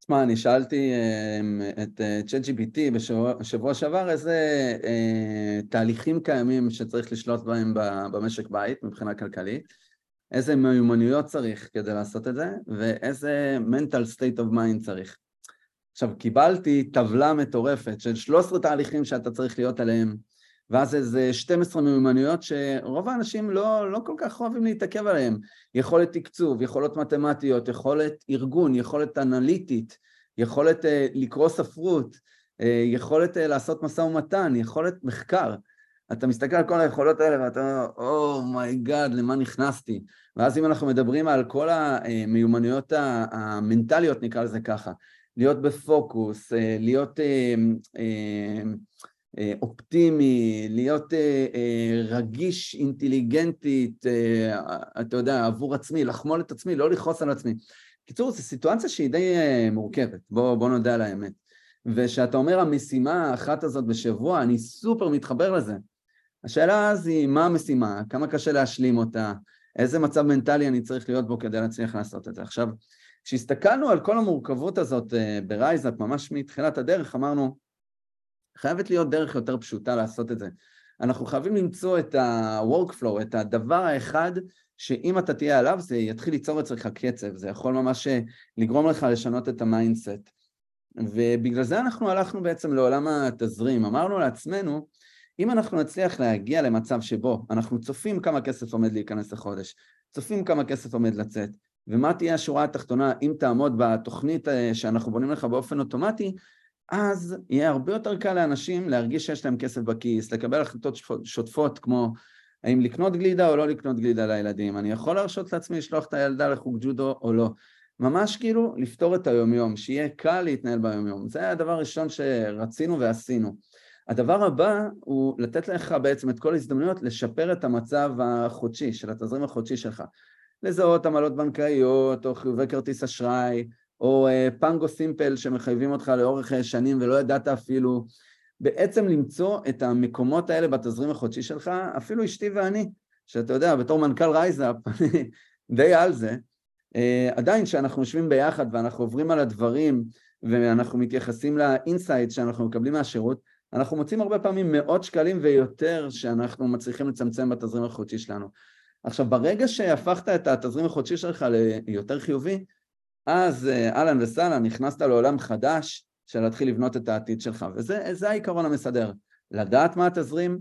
תשמע, אני שאלתי אמ, את אה, GPT בשבוע שעבר איזה אה, תהליכים קיימים שצריך לשלוט בהם במשק בית מבחינה כלכלית, איזה מיומנויות צריך כדי לעשות את זה, ואיזה mental state of mind צריך. עכשיו, קיבלתי טבלה מטורפת של 13 תהליכים שאתה צריך להיות עליהם, ואז איזה 12 מיומנויות שרוב האנשים לא, לא כל כך אוהבים להתעכב עליהם. יכולת תקצוב, יכולות מתמטיות, יכולת ארגון, יכולת אנליטית, יכולת אה, לקרוא ספרות, uh, יכולת אה, לעשות משא ומתן, יכולת מחקר. אתה מסתכל על כל היכולות האלה ואתה אומר, oh my god, oh למה נכנסתי? ואז אם אנחנו מדברים על כל המיומנויות המנטליות, נקרא לזה ככה, להיות בפוקוס, להיות אה, אופטימי, להיות אה, אה, רגיש אינטליגנטית, אתה יודע, עבור עצמי, לחמול את עצמי, לא לכעוס על עצמי. קיצור, זו סיטואציה שהיא די מורכבת, בוא, בוא נודה על האמת. ושאתה אומר המשימה האחת הזאת בשבוע, אני סופר מתחבר לזה. השאלה אז היא מה המשימה, כמה קשה להשלים אותה, איזה מצב מנטלי אני צריך להיות בו כדי להצליח לעשות את זה. עכשיו, כשהסתכלנו על כל המורכבות הזאת ב RiseUp, ממש מתחילת הדרך, אמרנו, חייבת להיות דרך יותר פשוטה לעשות את זה. אנחנו חייבים למצוא את ה-workflow, את הדבר האחד שאם אתה תהיה עליו זה יתחיל ליצור אצלך קצב, זה יכול ממש לגרום לך לשנות את ה mindset. ובגלל זה אנחנו הלכנו בעצם לעולם התזרים, אמרנו לעצמנו, אם אנחנו נצליח להגיע למצב שבו אנחנו צופים כמה כסף עומד להיכנס לחודש, צופים כמה כסף עומד לצאת, ומה תהיה השורה התחתונה אם תעמוד בתוכנית אה, שאנחנו בונים לך באופן אוטומטי, אז יהיה הרבה יותר קל לאנשים להרגיש שיש להם כסף בכיס, לקבל החלטות שוטפות כמו האם לקנות גלידה או לא לקנות גלידה לילדים, אני יכול להרשות לעצמי לשלוח את הילדה לחוג ג'ודו או לא. ממש כאילו לפתור את היומיום, שיהיה קל להתנהל ביומיום. זה הדבר הראשון שרצינו ועשינו. הדבר הבא הוא לתת לך בעצם את כל ההזדמנויות לשפר את המצב החודשי, של התזרים החודשי שלך. לזהות עמלות בנקאיות, או חיובי כרטיס אשראי, או אה, פנגו סימפל שמחייבים אותך לאורך אה, שנים ולא ידעת אפילו, בעצם למצוא את המקומות האלה בתזרים החודשי שלך, אפילו אשתי ואני, שאתה יודע, בתור מנכ"ל RiseUp, [laughs] די על זה, אה, עדיין כשאנחנו יושבים ביחד ואנחנו עוברים על הדברים ואנחנו מתייחסים ל insight שאנחנו מקבלים מהשירות, אנחנו מוצאים הרבה פעמים מאות שקלים ויותר שאנחנו מצליחים לצמצם בתזרים החודשי שלנו. עכשיו, ברגע שהפכת את התזרים החודשי שלך ליותר חיובי, אז אה, אהלן וסהלן, נכנסת לעולם חדש של להתחיל לבנות את העתיד שלך, וזה העיקרון המסדר, לדעת מה התזרים,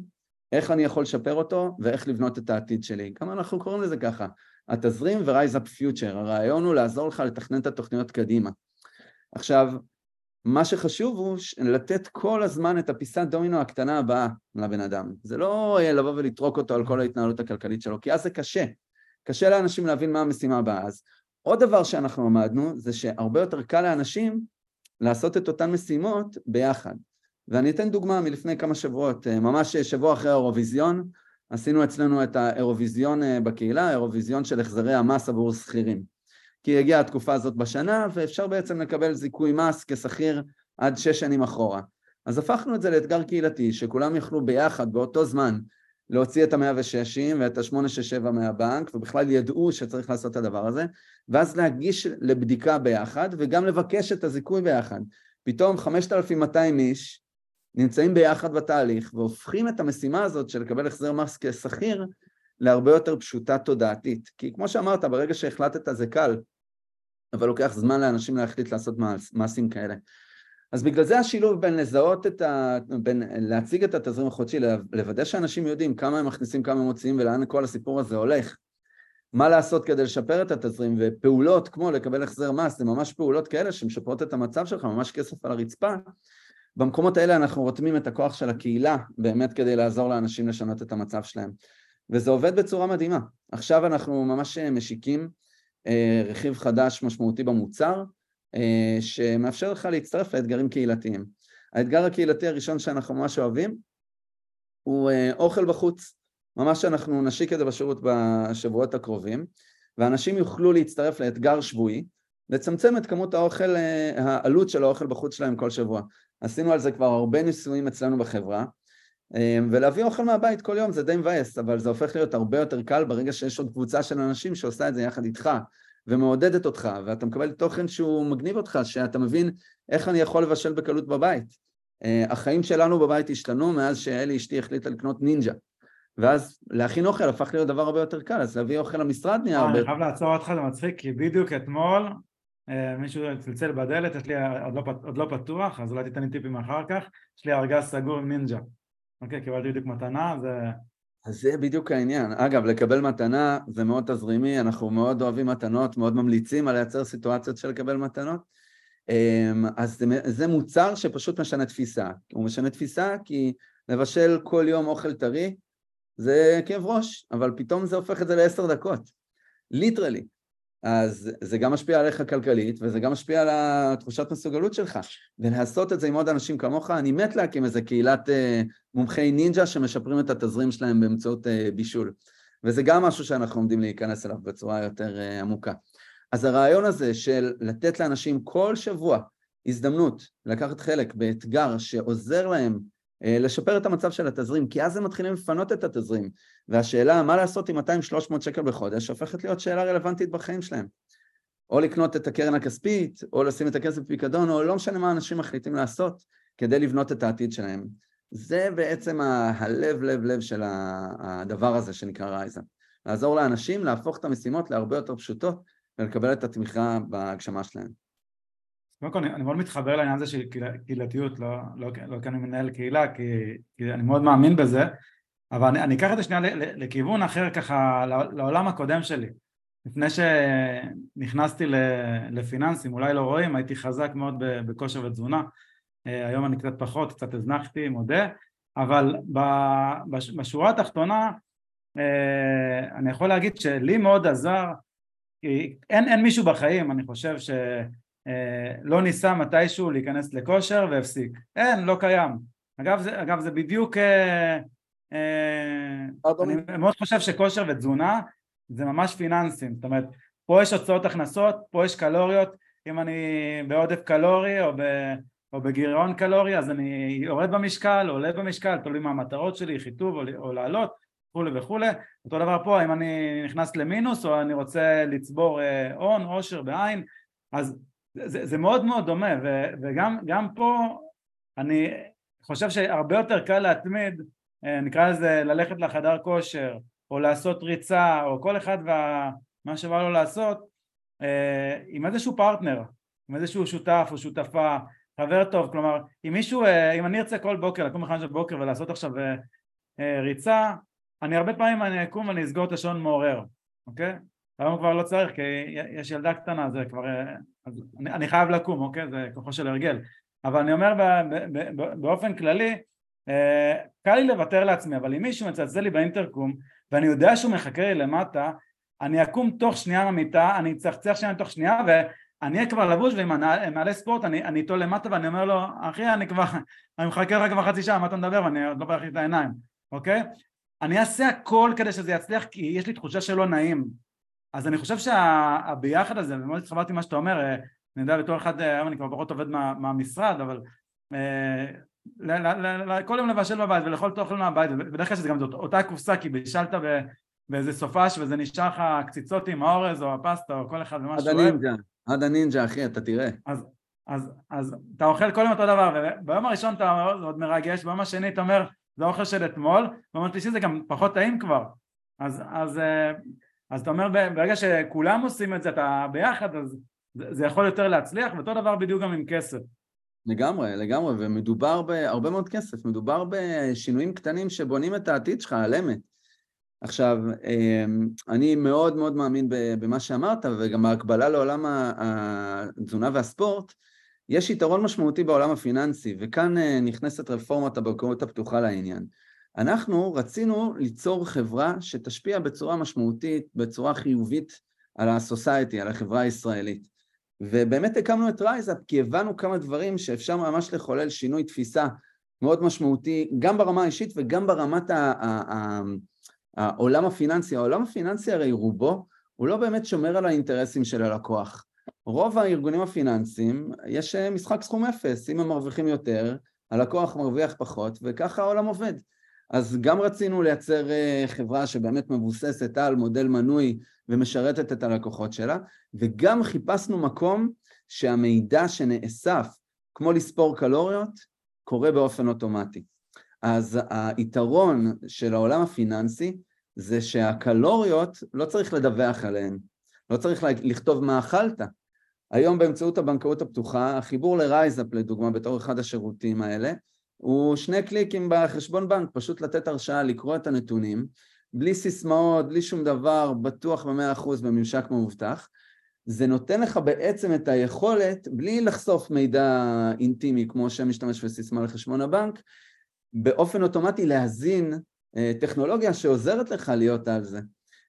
איך אני יכול לשפר אותו ואיך לבנות את העתיד שלי. גם אנחנו קוראים לזה ככה, התזרים ו-Rise Up Future, הרעיון הוא לעזור לך לתכנן את התוכניות קדימה. עכשיו, מה שחשוב הוא לתת כל הזמן את הפיסת דומינו הקטנה הבאה לבן אדם. זה לא לבוא ולטרוק אותו על כל ההתנהלות הכלכלית שלו, כי אז זה קשה. קשה לאנשים להבין מה המשימה הבאה. אז עוד דבר שאנחנו למדנו זה שהרבה יותר קל לאנשים לעשות את אותן משימות ביחד. ואני אתן דוגמה מלפני כמה שבועות, ממש שבוע אחרי האירוויזיון, עשינו אצלנו את האירוויזיון בקהילה, האירוויזיון של החזרי המס עבור שכירים. כי הגיעה התקופה הזאת בשנה, ואפשר בעצם לקבל זיכוי מס כשכיר עד שש שנים אחורה. אז הפכנו את זה לאתגר קהילתי, שכולם יכלו ביחד באותו זמן להוציא את המאה וששים ואת השמונה שש שבע מהבנק, ובכלל ידעו שצריך לעשות את הדבר הזה, ואז להגיש לבדיקה ביחד, וגם לבקש את הזיכוי ביחד. פתאום 5,200 איש נמצאים ביחד בתהליך, והופכים את המשימה הזאת של לקבל החזר מס כשכיר להרבה יותר פשוטה תודעתית. כי כמו שאמרת, ברגע שהחלטת זה קל, אבל לוקח זמן לאנשים להחליט לעשות מעשים כאלה. אז בגלל זה השילוב בין לזהות את ה... בין להציג את התזרים החודשי, לוודא שאנשים יודעים כמה הם מכניסים, כמה הם מוציאים ולאן כל הסיפור הזה הולך, מה לעשות כדי לשפר את התזרים, ופעולות כמו לקבל החזר מס, זה ממש פעולות כאלה שמשפרות את המצב שלך, ממש כסף על הרצפה. במקומות האלה אנחנו רותמים את הכוח של הקהילה באמת כדי לעזור לאנשים לשנות את המצב שלהם. וזה עובד בצורה מדהימה. עכשיו אנחנו ממש משיקים אה, רכיב חדש משמעותי במוצר, אה, שמאפשר לך להצטרף לאתגרים קהילתיים. האתגר הקהילתי הראשון שאנחנו ממש אוהבים הוא אה, אוכל בחוץ. ממש אנחנו נשיק את זה בשירות בשבועות הקרובים, ואנשים יוכלו להצטרף לאתגר שבועי, לצמצם את כמות האוכל, העלות של האוכל בחוץ שלהם כל שבוע. עשינו על זה כבר הרבה ניסויים אצלנו בחברה, ולהביא אוכל מהבית כל יום זה די מבאס, אבל זה הופך להיות הרבה יותר קל ברגע שיש עוד קבוצה של אנשים שעושה את זה יחד איתך ומעודדת אותך, ואתה מקבל תוכן שהוא מגניב אותך, שאתה מבין איך אני יכול לבשל בקלות בבית. החיים שלנו בבית השתנו מאז שאלי אשתי החליטה לקנות נינג'ה. ואז להכין אוכל הפך להיות דבר הרבה יותר קל, אז להביא אוכל למשרד נהיה הרבה... אני חייב לעצור אותך, זה מצחיק, כי בדיוק אתמול מישהו צלצל בדלת, יש לי עוד לא, עוד לא פתוח, אז אולי תיתן לי טיפים אחר כך, יש לי ארגז סגור עם נינג'ה. אוקיי, קיבלתי בדיוק מתנה, זה... אז זה בדיוק העניין. אגב, לקבל מתנה זה מאוד תזרימי, אנחנו מאוד אוהבים מתנות, מאוד ממליצים על לייצר סיטואציות של לקבל מתנות. אמ, אז זה, זה מוצר שפשוט משנה תפיסה. הוא משנה תפיסה כי לבשל כל יום אוכל טרי זה כאב ראש, אבל פתאום זה הופך את זה לעשר דקות. literally. אז זה גם משפיע עליך כלכלית, וזה גם משפיע על התחושת מסוגלות שלך. ולעשות את זה עם עוד אנשים כמוך, אני מת להקים איזה קהילת אה, מומחי נינג'ה שמשפרים את התזרים שלהם באמצעות אה, בישול. וזה גם משהו שאנחנו עומדים להיכנס אליו בצורה יותר אה, עמוקה. אז הרעיון הזה של לתת לאנשים כל שבוע הזדמנות לקחת חלק באתגר שעוזר להם אה, לשפר את המצב של התזרים, כי אז הם מתחילים לפנות את התזרים, והשאלה מה לעשות עם 200-300 שקל בחודש הופכת להיות שאלה רלוונטית בחיים שלהם. או לקנות את הקרן הכספית, או לשים את הכסף בפיקדון, או לא משנה מה אנשים מחליטים לעשות כדי לבנות את העתיד שלהם. זה בעצם הלב לב לב של הדבר הזה שנקרא רייזה. לעזור לאנשים להפוך את המשימות להרבה יותר פשוטות ולקבל את התמיכה בהגשמה שלהם. קודם כל אני מאוד מתחבר לעניין הזה של קהילתיות, לא, לא, לא כי אני מנהל קהילה, כי, כי אני מאוד מאמין בזה, אבל אני, אני אקח את זה שנייה לכיוון אחר ככה, לעולם הקודם שלי. לפני שנכנסתי לפיננסים, אולי לא רואים, הייתי חזק מאוד בכושר ותזונה, אה, היום אני קצת פחות, קצת הזנחתי, מודה, אבל בשורה התחתונה אה, אני יכול להגיד שלי מאוד עזר, אין, אין מישהו בחיים, אני חושב שלא אה, ניסה מתישהו להיכנס לכושר והפסיק, אין, לא קיים. אגב זה, אגב, זה בדיוק, אני מאוד חושב שכושר ותזונה זה ממש פיננסים, זאת אומרת פה יש הוצאות הכנסות, פה יש קלוריות, אם אני בעודף קלורי או, ב, או בגירעון קלורי אז אני יורד במשקל, עולה במשקל, תלוי מה המטרות שלי, חיטוב או, או לעלות וכולי וכולי, אותו דבר פה אם אני נכנס למינוס או אני רוצה לצבור אה, הון, עושר בעין, אז זה, זה מאוד מאוד דומה ו, וגם פה אני חושב שהרבה יותר קל להתמיד, אה, נקרא לזה ללכת לחדר כושר או לעשות ריצה, או כל אחד ומה שבא לו לעשות, אה, עם איזשהו פרטנר, עם איזשהו שותף או שותפה, חבר טוב, כלומר, אם מישהו, אה, אם אני ארצה כל בוקר לקום בחמש בבוקר ולעשות עכשיו ריצה, אני הרבה פעמים אני אקום ואני אסגור את השעון מעורר, אוקיי? היום כבר לא צריך כי יש ילדה קטנה, זה כבר, אז אני, אני חייב לקום, אוקיי? זה כוחו של הרגל, אבל אני אומר באופן כללי, קל לי לוותר לעצמי, אבל אם מישהו מצלצל לי באינטרקום ואני יודע שהוא מחכה לי למטה, אני אקום תוך שנייה מהמיטה, אני אצחצח שנייה תוך שנייה ואני אהיה כבר לבוש ועם מעלי ספורט אני, איתו למטה ואני אומר לו אחי אני כבר, אני מחכה לך כבר חצי שעה מה אתה מדבר ואני עוד לא פותח לי את העיניים, אוקיי? אני אעשה הכל כדי שזה יצליח כי יש לי תחושה שלא נעים אז אני חושב שהביחד הזה, ומאוד התחברתי מה שאתה אומר, אה, אני יודע בתור אחד, אה, היום אני כבר פחות עובד מה, מהמשרד, אבל אה, כל יום לבשל בבית ולאכול את האוכל מהבית, ובדרך כלל שזה גם אותה קופסה כי בישלת באיזה סופש וזה נשאר לך קציצות עם האורז או הפסטה או כל אחד ומה שהוא אוהב. עד הנינג'ה, עד הנינג'ה אחי, אתה תראה. אז, אז, אז אתה אוכל כל יום אותו דבר, וביום הראשון אתה עוד מרגש, ביום השני אתה אומר זה אוכל של אתמול, ביום השלישי זה גם פחות טעים כבר. אז, אז, אז אתה אומר ברגע שכולם עושים את זה, אתה ביחד, אז זה יכול יותר להצליח, ואותו דבר בדיוק גם עם כסף. לגמרי, לגמרי, ומדובר בהרבה מאוד כסף, מדובר בשינויים קטנים שבונים את העתיד שלך על אמת. עכשיו, אמ, אני מאוד מאוד מאמין במה שאמרת, וגם ההקבלה לעולם התזונה והספורט, יש יתרון משמעותי בעולם הפיננסי, וכאן אה, נכנסת רפורמת הבנקאות הפתוחה לעניין. אנחנו רצינו ליצור חברה שתשפיע בצורה משמעותית, בצורה חיובית על ה society, על החברה הישראלית. ובאמת הקמנו את RiseUp כי הבנו כמה דברים שאפשר ממש לחולל שינוי תפיסה מאוד משמעותי, גם ברמה האישית וגם ברמת העולם הפיננסי. העולם הפיננסי הרי רובו הוא לא באמת שומר על האינטרסים של הלקוח. רוב הארגונים הפיננסיים יש אה, משחק סכום אפס, אם הם מרוויחים יותר, הלקוח מרוויח פחות וככה העולם עובד. אז גם רצינו לייצר אה, חברה שבאמת מבוססת על מודל מנוי ומשרתת את הלקוחות שלה, וגם חיפשנו מקום שהמידע שנאסף, כמו לספור קלוריות, קורה באופן אוטומטי. אז היתרון של העולם הפיננסי זה שהקלוריות, לא צריך לדווח עליהן, לא צריך לכתוב מה אכלת. היום באמצעות הבנקאות הפתוחה, החיבור לרייזאפ לדוגמה, בתור אחד השירותים האלה, הוא שני קליקים בחשבון בנק, פשוט לתת הרשאה לקרוא את הנתונים, בלי סיסמאות, בלי שום דבר, בטוח במאה אחוז בממשק מאובטח. זה נותן לך בעצם את היכולת, בלי לחשוף מידע אינטימי כמו שם משתמש וסיסמה לחשבון הבנק, באופן אוטומטי להזין אה, טכנולוגיה שעוזרת לך להיות על זה.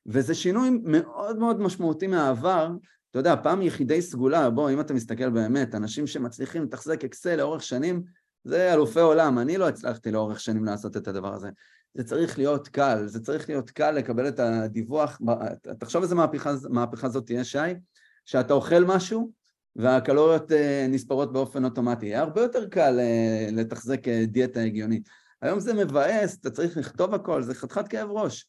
וזה שינוי מאוד מאוד משמעותי מהעבר. אתה יודע, פעם יחידי סגולה, בוא, אם אתה מסתכל באמת, אנשים שמצליחים לתחזק אקסל לאורך שנים, זה אלופי עולם, אני לא הצלחתי לאורך שנים לעשות את הדבר הזה. זה צריך להיות קל, זה צריך להיות קל לקבל את הדיווח. תחשוב איזה מהפכה, מהפכה זאת תהיה, שי, שאתה אוכל משהו והקלוריות אה, נספרות באופן אוטומטי. יהיה הרבה יותר קל אה, לתחזק אה, דיאטה הגיונית. היום זה מבאס, אתה צריך לכתוב הכל, זה חתיכת כאב ראש.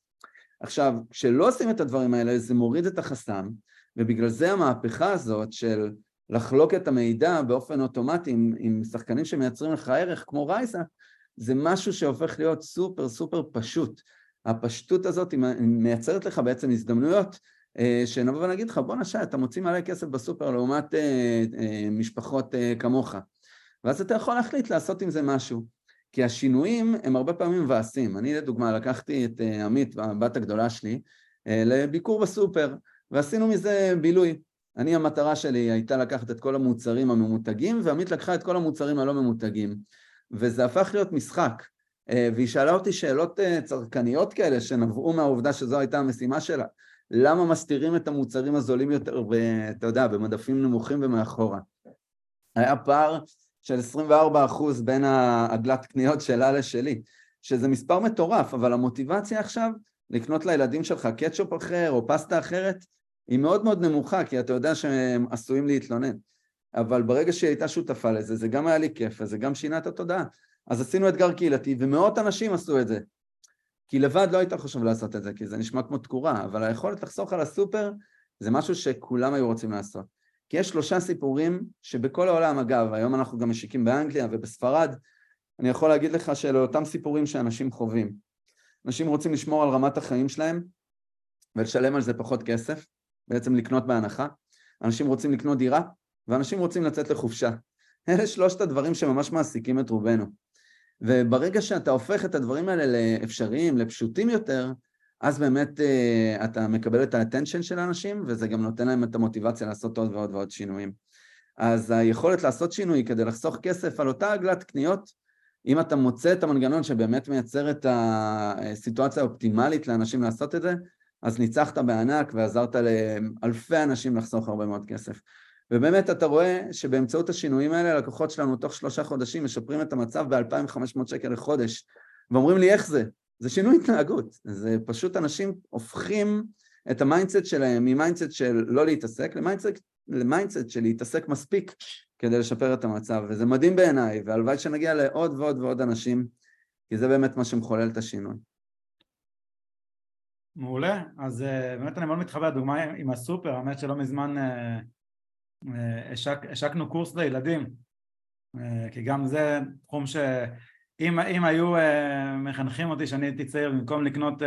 עכשיו, כשלא עושים את הדברים האלה, זה מוריד את החסם, ובגלל זה המהפכה הזאת של לחלוק את המידע באופן אוטומטי עם, עם שחקנים שמייצרים לך ערך, כמו רייסה, זה משהו שהופך להיות סופר סופר פשוט. הפשטות הזאת היא מייצרת לך בעצם הזדמנויות אה, שנבוא ונגיד לך, בוא נשאר, אתה מוציא מלא כסף בסופר לעומת אה, אה, משפחות אה, כמוך. ואז אתה יכול להחליט לעשות עם זה משהו. כי השינויים הם הרבה פעמים מבאסים. אני לדוגמה לקחתי את אה, עמית, הבת הגדולה שלי, אה, לביקור בסופר, ועשינו מזה בילוי. אני, המטרה שלי הייתה לקחת את כל המוצרים הממותגים, ועמית לקחה את כל המוצרים הלא ממותגים. וזה הפך להיות משחק. אה, והיא שאלה אותי שאלות צרכניות כאלה, שנבעו מהעובדה שזו הייתה המשימה שלה. למה מסתירים את המוצרים הזולים יותר, אתה יודע, במדפים נמוכים ומאחורה? היה פער של 24 אחוז בין העגלת קניות שלה לשלי, שזה מספר מטורף, אבל המוטיבציה עכשיו לקנות לילדים שלך קטשופ אחר או פסטה אחרת, היא מאוד מאוד נמוכה, כי אתה יודע שהם עשויים להתלונן. אבל ברגע שהיא הייתה שותפה לזה, זה גם היה לי כיף, וזה גם שינה את התודעה. אז עשינו אתגר קהילתי, ומאות אנשים עשו את זה. כי לבד לא היית חושב לעשות את זה, כי זה נשמע כמו תקורה, אבל היכולת לחסוך על הסופר זה משהו שכולם היו רוצים לעשות. כי יש שלושה סיפורים שבכל העולם, אגב, היום אנחנו גם משיקים באנגליה ובספרד, אני יכול להגיד לך שאלה אותם סיפורים שאנשים חווים. אנשים רוצים לשמור על רמת החיים שלהם ולשלם על זה פחות כסף, בעצם לקנות בהנחה. אנשים רוצים לקנות דירה, ואנשים רוצים לצאת לחופשה. אלה שלושת הדברים שממש מעסיקים את רובנו. וברגע שאתה הופך את הדברים האלה לאפשריים, לפשוטים יותר, אז באמת uh, אתה מקבל את האטנשן של האנשים, וזה גם נותן להם את המוטיבציה לעשות עוד ועוד ועוד שינויים. אז היכולת לעשות שינוי כדי לחסוך כסף על אותה עגלת קניות, אם אתה מוצא את המנגנון שבאמת מייצר את הסיטואציה האופטימלית לאנשים לעשות את זה, אז ניצחת בענק ועזרת לאלפי אנשים לחסוך הרבה מאוד כסף. ובאמת אתה רואה שבאמצעות השינויים האלה, הלקוחות שלנו תוך שלושה חודשים משפרים את המצב ב-2,500 שקל לחודש, ואומרים לי איך זה? זה שינוי התנהגות, זה פשוט אנשים הופכים את ה mindset שלהם מ mindset של לא להתעסק ל mindset, ל mindset של להתעסק מספיק כדי לשפר את המצב, וזה מדהים בעיניי, והלוואי שנגיע לעוד ועוד ועוד אנשים, כי זה באמת מה שמחולל את השינוי. מעולה, אז אה, באמת אני מאוד מתחבר. לדוגמה עם הסופר, האמת שלא מזמן אה, אה, השק, השקנו קורס לילדים, כי גם זה תחום ש... אם, אם היו מחנכים אותי שאני הייתי צעיר במקום לקנות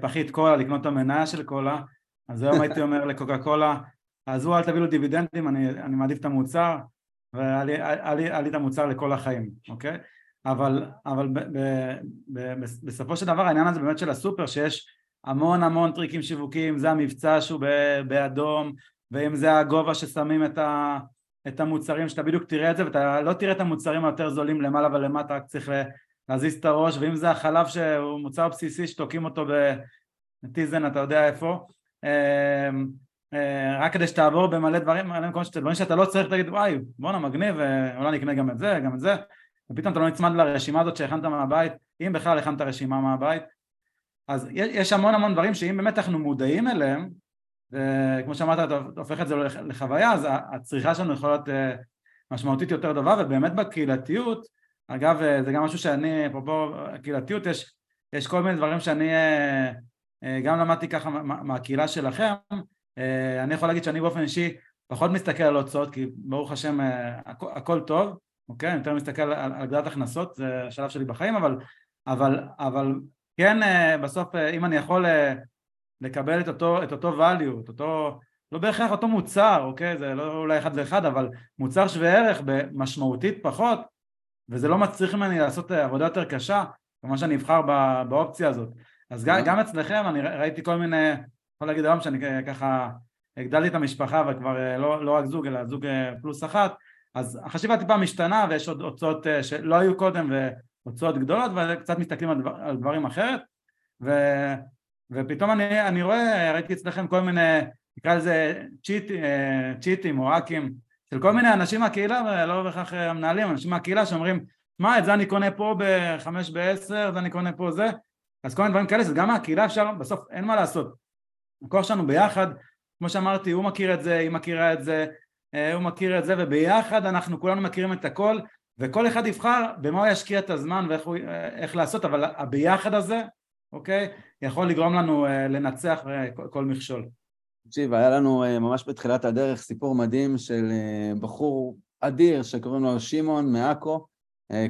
פחית קולה, לקנות את המניה של קולה, אז היום הייתי אומר לקוקה קולה, עזבו אל תביאו דיבידנדים, אני, אני מעדיף את המוצר, והיה לי את המוצר לכל החיים, אוקיי? אבל, אבל ב, ב, ב, ב, בסופו של דבר העניין הזה באמת של הסופר, שיש המון המון טריקים שיווקיים, זה המבצע שהוא באדום, ואם זה הגובה ששמים את ה... את המוצרים שאתה בדיוק תראה את זה ואתה לא תראה את המוצרים היותר זולים למעלה ולמטה רק צריך להזיז את הראש ואם זה החלב שהוא מוצר בסיסי שתוקעים אותו בטיזן אתה יודע איפה אמ, אה, רק כדי שתעבור במלא דברים, מלא מקומות שאתה דברים שאתה לא צריך תגיד וואי בואנה מגניב ואולי נקנה גם את זה גם את זה. ופתאום אתה לא נצמד לרשימה הזאת שהכנת מהבית אם בכלל הכנת רשימה מהבית אז יש המון המון דברים שאם באמת אנחנו מודעים אליהם וכמו שאמרת אתה הופך את זה לחוויה אז הצריכה שלנו יכולה להיות אה, משמעותית יותר טובה ובאמת בקהילתיות אגב אה, זה גם משהו שאני אפרופו קהילתיות יש, יש כל מיני דברים שאני אה, גם למדתי ככה מהקהילה שלכם אני יכול להגיד שאני באופן אישי פחות מסתכל על הוצאות כי ברוך השם הכ, הכל טוב אוקיי? אני יותר מסתכל על הגדלת הכנסות זה השלב שלי בחיים אבל אבל אבל כן בסוף אם אני יכול לקבל את אותו, את אותו value, את אותו, לא בהכרח אותו מוצר, אוקיי? זה לא אולי אחד לאחד, אבל מוצר שווה ערך במשמעותית פחות, וזה לא מצריך ממני לעשות עבודה יותר קשה, כמובן שאני אבחר באופציה הזאת. אז גם, גם אצלכם אני ראיתי כל מיני, יכול להגיד היום שאני ככה הגדלתי את המשפחה וכבר אה, לא, לא רק זוג אלא זוג אה, פלוס אחת, אז החשיבה טיפה משתנה ויש עוד הוצאות אה, שלא היו קודם והוצאות גדולות וקצת מסתכלים על, דבר, על דברים אחרת. ו... ופתאום אני, אני רואה, ראיתי אצלכם כל מיני, נקרא לזה צ'יט, אה, צ'יטים או האקים של כל מיני אנשים מהקהילה, ולא בהכרח המנהלים, אנשים מהקהילה שאומרים, מה, את זה אני קונה פה בחמש בעשר, זה אני קונה פה זה, אז כל מיני דברים כאלה, גם מהקהילה אפשר, בסוף אין מה לעשות. הכוח שלנו ביחד, כמו שאמרתי, הוא מכיר את זה, היא מכירה את זה, אה, הוא מכיר את זה, וביחד אנחנו כולנו מכירים את הכל, וכל אחד יבחר במה הוא ישקיע את הזמן ואיך הוא, אה, לעשות, אבל הביחד הזה אוקיי? יכול לגרום לנו uh, לנצח uh, כל, מכשול. תקשיב, היה לנו uh, ממש בתחילת הדרך סיפור מדהים של בחור אדיר שקוראים לו שמעון מעכו,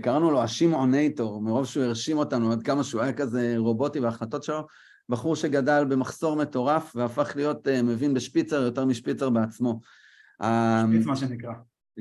קראנו לו השמעונייטור, מרוב שהוא הרשים אותנו עד כמה שהוא היה כזה רובוטי בהחלטות שלו, בחור שגדל במחסור מטורף והפך להיות מבין בשפיצר יותר משפיצר בעצמו. שפיץ מה שנקרא.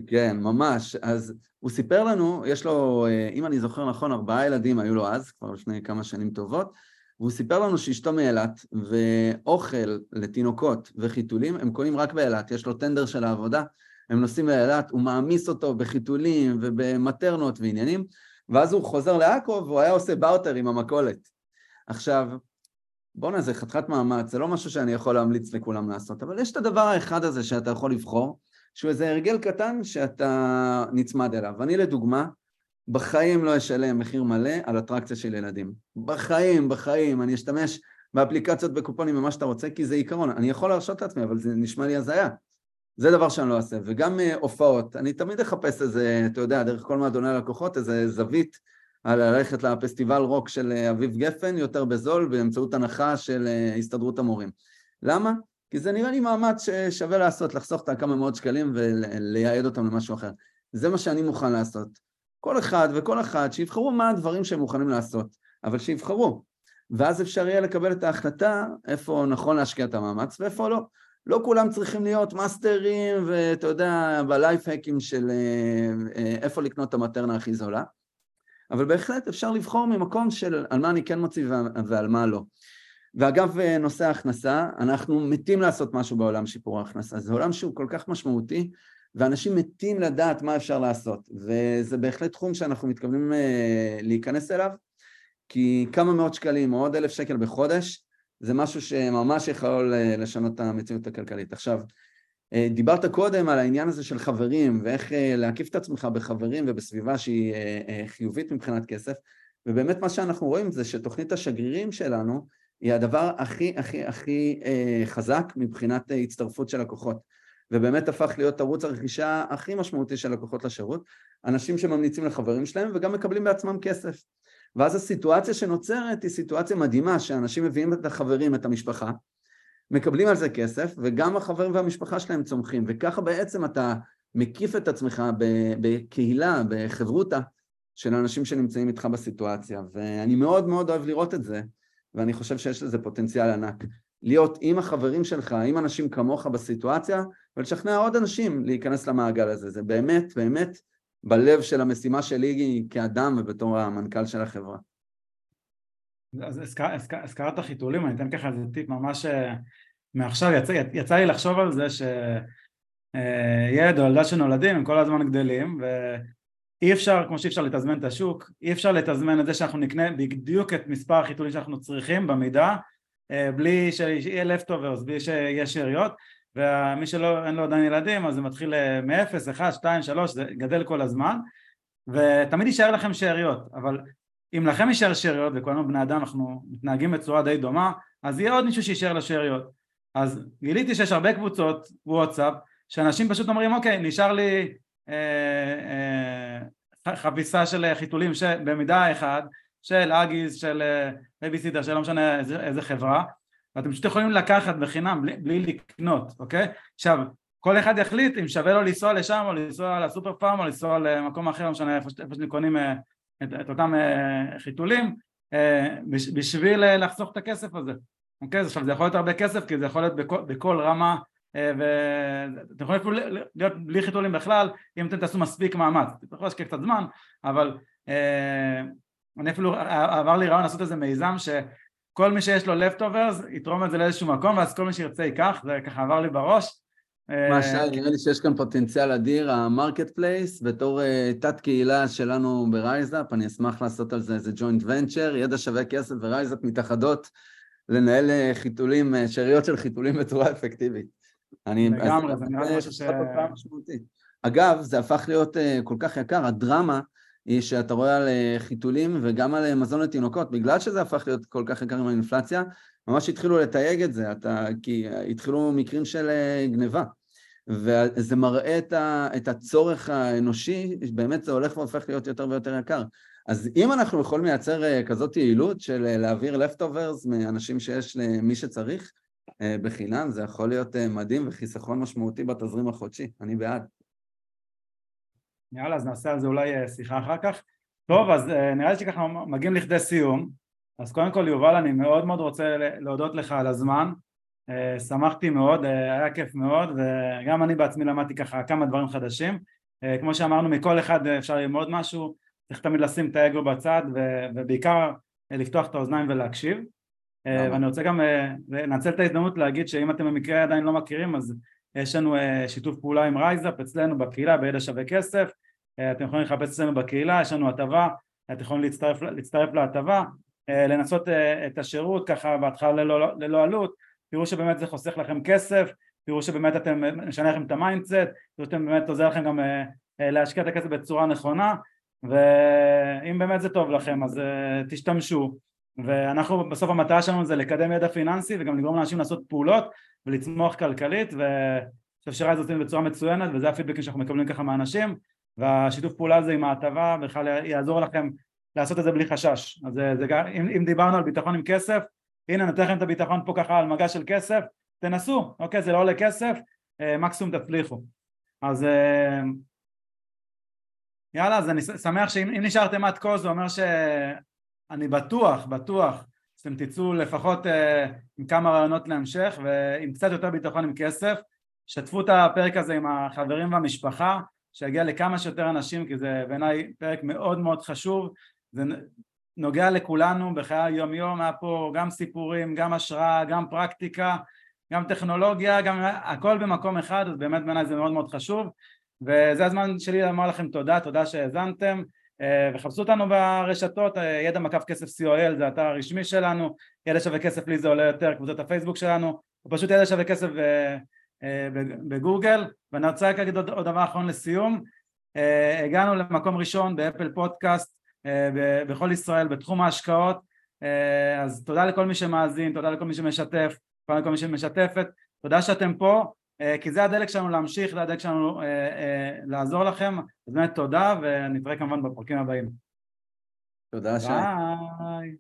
כן, ממש. אז הוא סיפר לנו, יש לו, אם אני זוכר נכון, ארבעה ילדים היו לו אז, כבר לפני כמה שנים טובות, והוא סיפר לנו שאשתו מאילת, ואוכל לתינוקות וחיתולים הם קונים רק באילת, יש לו טנדר של העבודה, הם נוסעים לאילת, הוא מעמיס אותו בחיתולים ובמטרנות ועניינים, ואז הוא חוזר לעכו והוא היה עושה באוטר עם המכולת. עכשיו, בואנה, זה חתיכת מאמץ, זה לא משהו שאני יכול להמליץ לכולם לעשות, אבל יש את הדבר האחד הזה שאתה יכול לבחור, שהוא איזה הרגל קטן שאתה נצמד אליו. אני לדוגמה, בחיים לא אשלם מחיר מלא על אטרקציה של ילדים. בחיים, בחיים, אני אשתמש באפליקציות בקופונים ומה שאתה רוצה, כי זה עיקרון. אני יכול להרשות את עצמי, אבל זה נשמע לי הזיה. זה דבר שאני לא אעשה. וגם uh, הופעות, אני תמיד אחפש איזה, אתה יודע, דרך כל מועדוני הלקוחות, איזה זווית על ללכת לפסטיבל רוק של uh, אביב גפן יותר בזול, באמצעות הנחה של uh, הסתדרות המורים. למה? כי זה נראה לי מאמץ ששווה לעשות, לחסוך את הכמה מאות שקלים ולייעד אותם למשהו אחר. זה מה שאני מוכן לעשות. כל אחד וכל אחת שיבחרו מה הדברים שהם מוכנים לעשות, אבל שיבחרו. ואז אפשר יהיה לקבל את ההחלטה איפה נכון להשקיע את המאמץ ואיפה לא. לא כולם צריכים להיות מאסטרים ואתה יודע, בלייף האקים של אה, אה, איפה לקנות את המטרנה הכי זולה, אבל בהחלט אפשר לבחור ממקום של על מה אני כן מוציא ועל מה לא. ואגב, אה, נושא ההכנסה, אנחנו מתים לעשות משהו בעולם שיפור ההכנסה. זה עולם שהוא כל כך משמעותי, ואנשים מתים לדעת מה אפשר לעשות, וזה בהחלט תחום שאנחנו מתכוונים אה, להיכנס אליו, כי כמה מאות שקלים או עוד אלף שקל בחודש, זה משהו שממש יכול אה, לשנות את המציאות הכלכלית. עכשיו, דיברת קודם על העניין הזה של חברים, ואיך להקיף את עצמך בחברים ובסביבה שהיא חיובית מבחינת כסף, ובאמת מה שאנחנו רואים זה שתוכנית השגרירים שלנו, היא הדבר הכי הכי הכי אה, חזק מבחינת אה, הצטרפות של לקוחות. ובאמת הפך להיות ערוץ הרכישה הכי משמעותי של לקוחות לשירות. אנשים שממליצים לחברים שלהם וגם מקבלים בעצמם כסף. ואז הסיטואציה שנוצרת היא סיטואציה מדהימה שאנשים מביאים את החברים, את המשפחה מקבלים על זה כסף וגם החברים והמשפחה שלהם צומחים. וככה בעצם אתה מקיף את עצמך בקהילה, בחברותה של אנשים שנמצאים איתך בסיטואציה. ואני מאוד מאוד אוהב לראות את זה ואני חושב שיש לזה פוטנציאל ענק. להיות עם החברים שלך, עם אנשים כמוך בסיטואציה, ולשכנע עוד אנשים להיכנס למעגל הזה. זה באמת, באמת בלב של המשימה שלי כאדם ובתור המנכ"ל של החברה. אז הזכרת חיתולים, אני אתן ככה איזה טיפ ממש אה, מעכשיו, יצא, יצא לי לחשוב על זה שילד אה, או ילדה שנולדים הם כל הזמן גדלים אי אפשר, כמו שאי אפשר לתזמן את השוק, אי אפשר לתזמן את זה שאנחנו נקנה בדיוק את מספר החיתולים שאנחנו צריכים במידה, אה, בלי שיהיה לפטוברס, בלי שיהיה שאריות, ומי שלא, אין לו עדיין ילדים, אז זה מתחיל אה, מ-0, 1, 2, 3, זה גדל כל הזמן, ותמיד יישאר לכם שאריות, אבל אם לכם יישאר שאריות, וכולנו בני אדם אנחנו מתנהגים בצורה די דומה, אז יהיה עוד מישהו שיישאר לשאריות. אז גיליתי שיש הרבה קבוצות וואטסאפ, שאנשים פשוט אומרים, אוקיי, נשאר לי חבילה של חיתולים במידה אחד של Huggies, של בייביסיטר, של לא משנה איזה, איזה חברה ואתם פשוט יכולים לקחת בחינם בלי, בלי לקנות, אוקיי? עכשיו, כל אחד יחליט אם שווה לו לנסוע לשם או לנסוע לסופר פארם או לנסוע למקום אחר, לא משנה איפה, איפה קונים את, את אותם חיתולים בשביל לחסוך את הכסף הזה, אוקיי? עכשיו זה יכול להיות הרבה כסף כי זה יכול להיות בכל, בכל רמה אה, ואתם יכולים אפילו להיות בלי חיתולים בכלל אם אתם תעשו מספיק מאמץ, אתם יכולים להשקיע קצת זמן אבל אה, אני אפילו עבר לי רעיון לעשות איזה מיזם שכל מי שיש לו leftovers יתרום את זה לאיזשהו מקום ואז כל מי שירצה ייקח, זה ככה עבר לי בראש. אה, מה שי, נראה לי שיש כאן פוטנציאל אדיר, ה marketplace, בתור תת קהילה שלנו ב RiseUp, אני אשמח לעשות על זה איזה joint venture, ידע שווה כסף ו RiseUp מתאחדות לנהל חיתולים, שאריות של חיתולים בצורה אפקטיבית. אני... לגמרי, זה נראה לי משהו ש... אגב, זה הפך להיות uh, כל כך יקר, הדרמה היא שאתה רואה על uh, חיתולים וגם על uh, מזון לתינוקות, בגלל שזה הפך להיות כל כך יקר עם האינפלציה, ממש התחילו לתייג את זה, אתה, כי התחילו מקרים של uh, גניבה. וזה מראה את, ה, את הצורך האנושי, באמת זה הולך והופך להיות יותר ויותר יקר. אז אם אנחנו יכולים לייצר כזאת יעילות של להעביר לפטוברס מאנשים שיש למי שצריך, בחינם, זה יכול להיות אה, מדהים וחיסכון משמעותי בתזרים החודשי, אני בעד. יאללה, אז נעשה על זה אולי אה, שיחה אחר כך. טוב, אז נראה לי שככה מגיעים לכדי סיום. אז קודם כל יובל אני מאוד מאוד רוצה להודות לך על הזמן שמחתי מאוד, היה כיף מאוד וגם אני בעצמי למדתי ככה כמה דברים חדשים כמו שאמרנו מכל אחד אפשר ללמוד משהו צריך תמיד לשים את האגו בצד ובעיקר לפתוח את האוזניים ולהקשיב ואני רוצה גם לנצל את ההזדמנות להגיד שאם אתם במקרה עדיין לא מכירים אז יש לנו שיתוף פעולה עם RiseUp אצלנו בקהילה בידע שווה כסף. אתם יכולים לחפש אצלנו בקהילה, יש לנו הטבה, אתם יכולים להצטרף, להצטרף להטבה, לנסות את השירות ככה בהתחלה ללא, ללא עלות, תראו שבאמת זה חוסך לכם כסף, תראו שבאמת אתם, משנה לכם את ה mindset, תראו שאתם באמת עוזר לכם גם להשקיע את הכסף בצורה נכונה. ואם באמת זה טוב לכם אז תשתמשו ואנחנו בסוף המטרה שלנו זה לקדם ידע פיננסי וגם לגרום לאנשים לעשות פעולות ולצמוח כלכלית ואני חושב שרייז עושים בצורה מצוינת וזה הפידבקים שאנחנו מקבלים ככה מאנשים והשיתוף פעולה הזה עם ההטבה בכלל יעזור לכם לעשות את זה בלי חשש. אז זה, זה, אם, אם דיברנו על ביטחון עם כסף הנה נותן לכם את הביטחון פה ככה על מגע של כסף תנסו, אוקיי זה לא עולה כסף מקסימום תצליחו. אז יאללה אז אני שמח שאם נשארתם עד כה זה אומר שאני בטוח, בטוח שאתם תצאו לפחות עם כמה רעיונות להמשך ועם קצת יותר ביטחון עם כסף. שתפו את הפרק הזה עם החברים והמשפחה שיגיע לכמה שיותר אנשים כי זה בעיניי פרק מאוד מאוד חשוב. זה נוגע לכולנו בחיי היום יום היה פה גם סיפורים גם השראה גם פרקטיקה גם טכנולוגיה גם הכל במקום אחד אז באמת בעיניי זה מאוד מאוד חשוב. וזה הזמן שלי לומר לכם תודה תודה שהאזנתם וחפשו אותנו ברשתות ידע מקף כסף co.il זה האתר הרשמי שלנו ידע שווה כסף לי זה עולה יותר קבוצות הפייסבוק שלנו פשוט ידע שווה כסף בגוגל ואני רוצה רק להגיד עוד דבר אחרון לסיום הגענו למקום ראשון באפל פודקאסט בכל ישראל בתחום ההשקעות אז תודה לכל מי שמאזין, תודה לכל מי שמשתף, תודה לכל מי שמשתפת, תודה שאתם פה כי זה הדלק שלנו להמשיך, זה הדלק שלנו לעזור לכם. אז באמת תודה ונתראה כמובן בפרקים הבאים. תודה שי. ביי